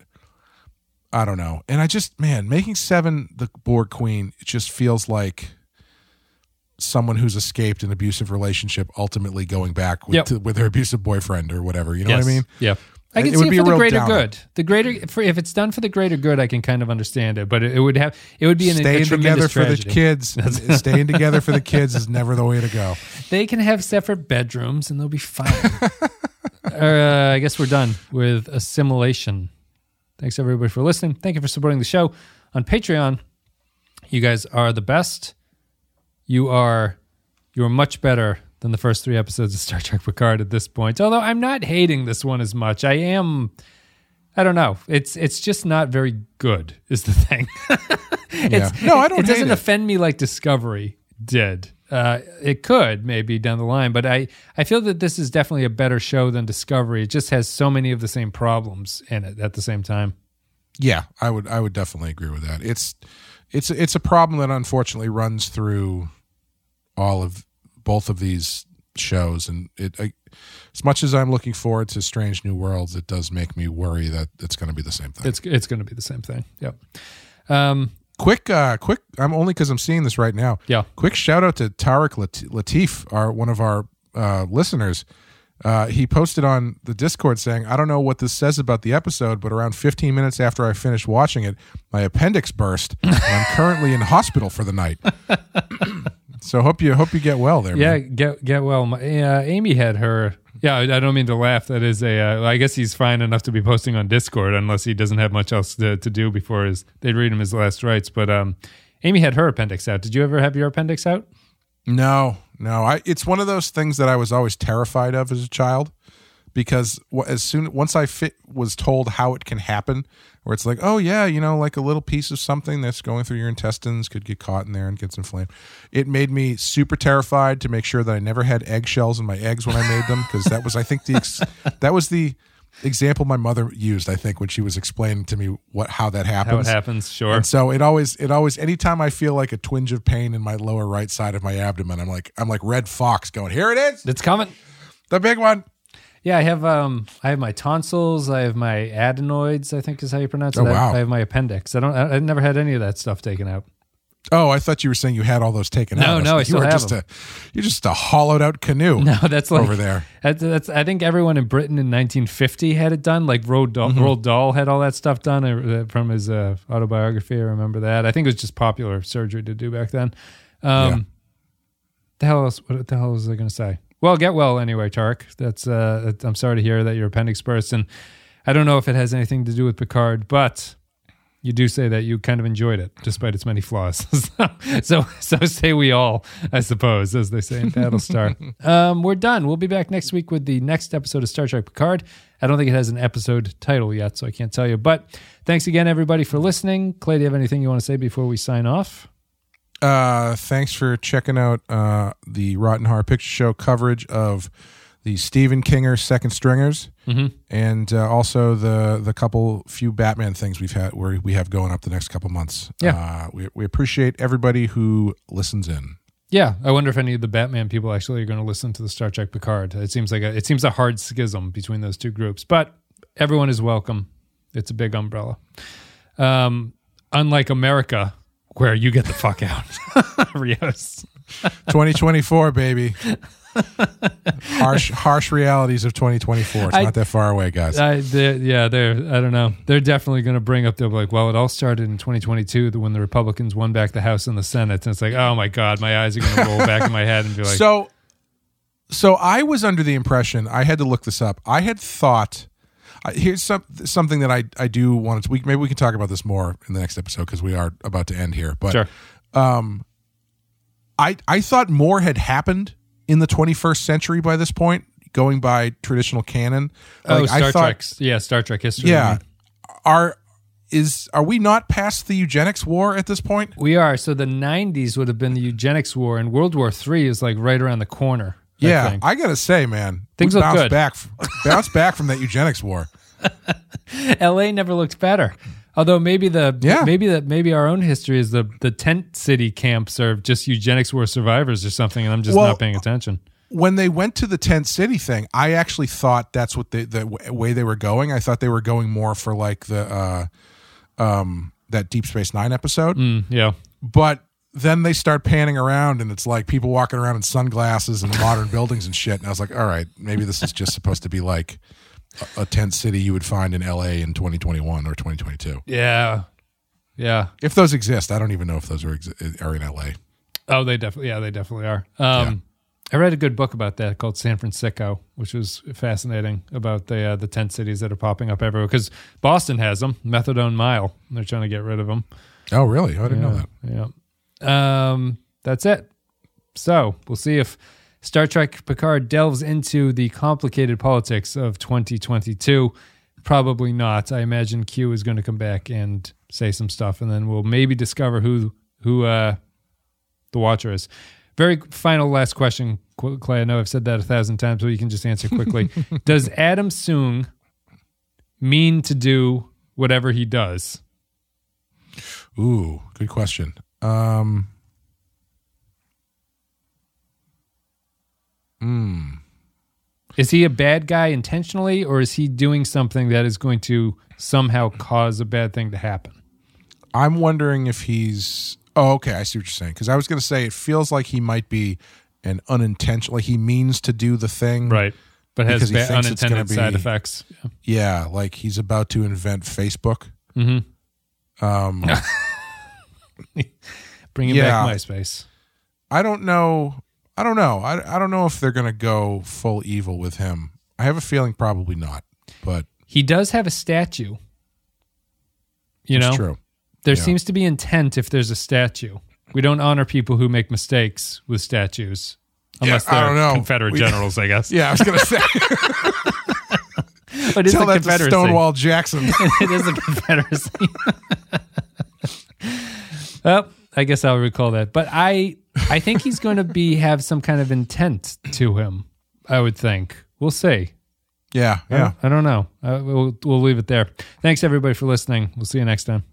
I don't know. And I just, man, making Seven the Borg Queen, it just feels like someone who's escaped an abusive relationship ultimately going back with, Yep. to, with their abusive boyfriend or whatever. You know Yes. what I mean? Yeah. I can it see would it be for the greater downer. good. The greater, for, if it's done for the greater good, I can kind of understand it. But it, it would have, it would be an, Staying together for the kids, staying together for the kids is never the way to go. They can have separate bedrooms and they'll be fine. uh, I guess we're done with assimilation. Thanks everybody for listening. Thank you for supporting the show on Patreon. You guys are the best. You are you are much better than the first three episodes of Star Trek Picard at this point. Although I'm not hating this one as much. I am I don't know. It's it's just not very good is the thing. it's, No, I don't It doesn't it. offend me like Discovery did. Uh, it could maybe down the line, but I, I feel that this is definitely a better show than Discovery. It just has so many of the same problems in it at the same time. Yeah, I would I would definitely agree with that. It's it's it's a problem that unfortunately runs through all of both of these shows, and it I, as much as I'm looking forward to Strange New Worlds, it does make me worry that it's going to be the same thing. It's it's going to be the same thing. Yep. Um, quick, uh, quick. I'm only because I'm seeing this right now. yeah. Quick shout out to Tarek Lat- Latif, our one of our uh, listeners. Uh, he posted on the Discord saying, "I don't know what this says about the episode, but around 15 minutes after I finished watching it, my appendix burst, and I'm currently in hospital for the night." so hope you hope you get well there. Yeah. man. Get get well. My, uh, Amy had her. Yeah, I I don't mean to laugh. That is a. Uh, I guess he's fine enough to be posting on Discord, unless he doesn't have much else to, to do before his they read him his last rites. But um, Amy had her appendix out. Did you ever have your appendix out? No, no. I it's one of those things that I was always terrified of as a child because as soon once I fit was told how it can happen, where it's like, oh yeah, you know, like a little piece of something that's going through your intestines could get caught in there and gets inflamed. It made me super terrified to make sure that I never had eggshells in my eggs when I made them because that was, I think, the ex- that was the example my mother used. I think when she was explaining to me what how that happens. How it happens? Sure. And so it always, it always, anytime I feel like a twinge of pain in my lower right side of my abdomen, I'm like, I'm like Redd Foxx going, here it is, It's coming. the big one. Yeah, I have um I have my tonsils, I have my adenoids, I think is how you pronounce it. Oh, I- wow. I have my appendix. I don't I, I've never had any of that stuff taken out. Oh, I thought you were saying you had all those taken No, out. no, I like, still you were have just a, you're just a hollowed out canoe No, that's like over there. That's, that's I think everyone in Britain in 1950 had it done. Like Roald Dahl, Mm-hmm. Roald Dahl had all that stuff done uh, from his uh, autobiography. I remember that. I think it was just popular surgery to do back then. Um, Yeah. The hell else? What the hell was I going to say? Well, get well anyway, Tark. That's. Uh, I'm sorry to hear that your appendix burst, and I don't know if it has anything to do with Picard, but you do say that you kind of enjoyed it despite its many flaws. so, so, so say we all, I suppose, as they say in Battlestar. um, we're done. We'll be back next week with the next episode of Star Trek Picard. I don't think it has an episode title yet, so I can't tell you. But thanks again, everybody, for listening. Clay, do you have anything you want to say before we sign off? Uh, thanks for checking out uh, the Rotten Horror Picture Show coverage of the Stephen Kinger Second Stringers, Mm-hmm. and uh, also the the couple few Batman things we've had where we have going up the next couple months. Yeah. uh, we we appreciate everybody who listens in. Yeah, I wonder if any of the Batman people actually are going to listen to the Star Trek Picard. It seems like a, it seems a hard schism between those two groups, but everyone is welcome. It's a big umbrella. Um, unlike America, where you get the fuck out, Rios. 2024, baby. harsh, harsh realities of 2024. It's I- not that far away, guys. I, they're, yeah, they're. I don't know. They're definitely going to bring up. They're like, well, it all started in 2022 when the Republicans won back the House and the Senate, and it's like, oh my god, my eyes are going to roll back in my head and be like, so, so I was under the impression I had to look this up. I had thought. I- Here's some, something that I, I do want to. We, maybe we can talk about this more in the next episode because we are about to end here. But sure, um, I I thought more had happened in the 21st century by this point, going by traditional canon. oh, Like, I Star thought- Trek, yeah, Star Trek history. Yeah, mm-hmm. are is are we not past the eugenics war at this point? We are. So the 90s would have been the eugenics war, and World War III is like right around the corner. I Yeah, think. I, gotta say, man, Things look bounced good. back, bounced back from that eugenics war. LA never looked better. Although maybe the Yeah. maybe that maybe our own history is the the tent city camps are just eugenics war survivors or something, and I'm just Well, not paying attention. when they went to the tent city thing, I actually thought that's what they, the way they were going. I thought they were going more for like the uh, um, that Deep Space Nine episode, Mm, yeah. but then they start panning around and it's like people walking around in sunglasses and modern buildings and shit. And I was like, all right, maybe this is just supposed to be like a, a tent city you would find in L.A. in 2021 or 2022. Yeah. Yeah. If those exist, I don't even know if those are exi- are in L.A. Oh, they definitely, yeah, they definitely are. Um, I read a good book about that called San Fransicko, which was fascinating about the uh, the tent cities that are popping up everywhere. Because Boston has them, Methadone Mile. and They're trying to get rid of them. Oh, really? I didn't know that. Yeah. Um, that's it. So we'll see if Star Trek Picard delves into the complicated politics of 2022. Probably not. I imagine Q is going to come back and say some stuff, and then we'll maybe discover who who uh, the Watcher is. Very final last question, Clay. I know I've said that a thousand times, but you can just answer quickly. Does Adam Soong mean to do whatever he does? Ooh, good question. Um, Is he a bad guy intentionally, or is he doing something that is going to somehow cause a bad thing to happen? I'm wondering if he's. Oh, okay. I see what you're saying. Because I was going to say it feels like he might be an unintentional. Like he means to do the thing, Right. But has ba- unintended gonna side be- effects. Yeah, like he's about to invent Facebook. Mm-hmm. Um, Bringing Yeah. back MySpace. I don't know. I don't know. I, I don't know if they're going to go full evil with him. I have a feeling probably not, but He does have a statue. You know, true. there Yeah. seems to be intent if there's a statue. We don't honor people who make mistakes with statues. Unless I they're don't know. Confederate We- generals, I guess. Yeah, I was going to say. But it's tell a Confederacy. Stonewall Jackson. it is a confederacy. Well, I guess I'll recall that. But I I think he's going to be have some kind of intent to him. I would think. We'll see. yeah, I yeah. don't- I don't know. Uh, we'll we'll leave it there. Thanks everybody for listening. We'll see you next time.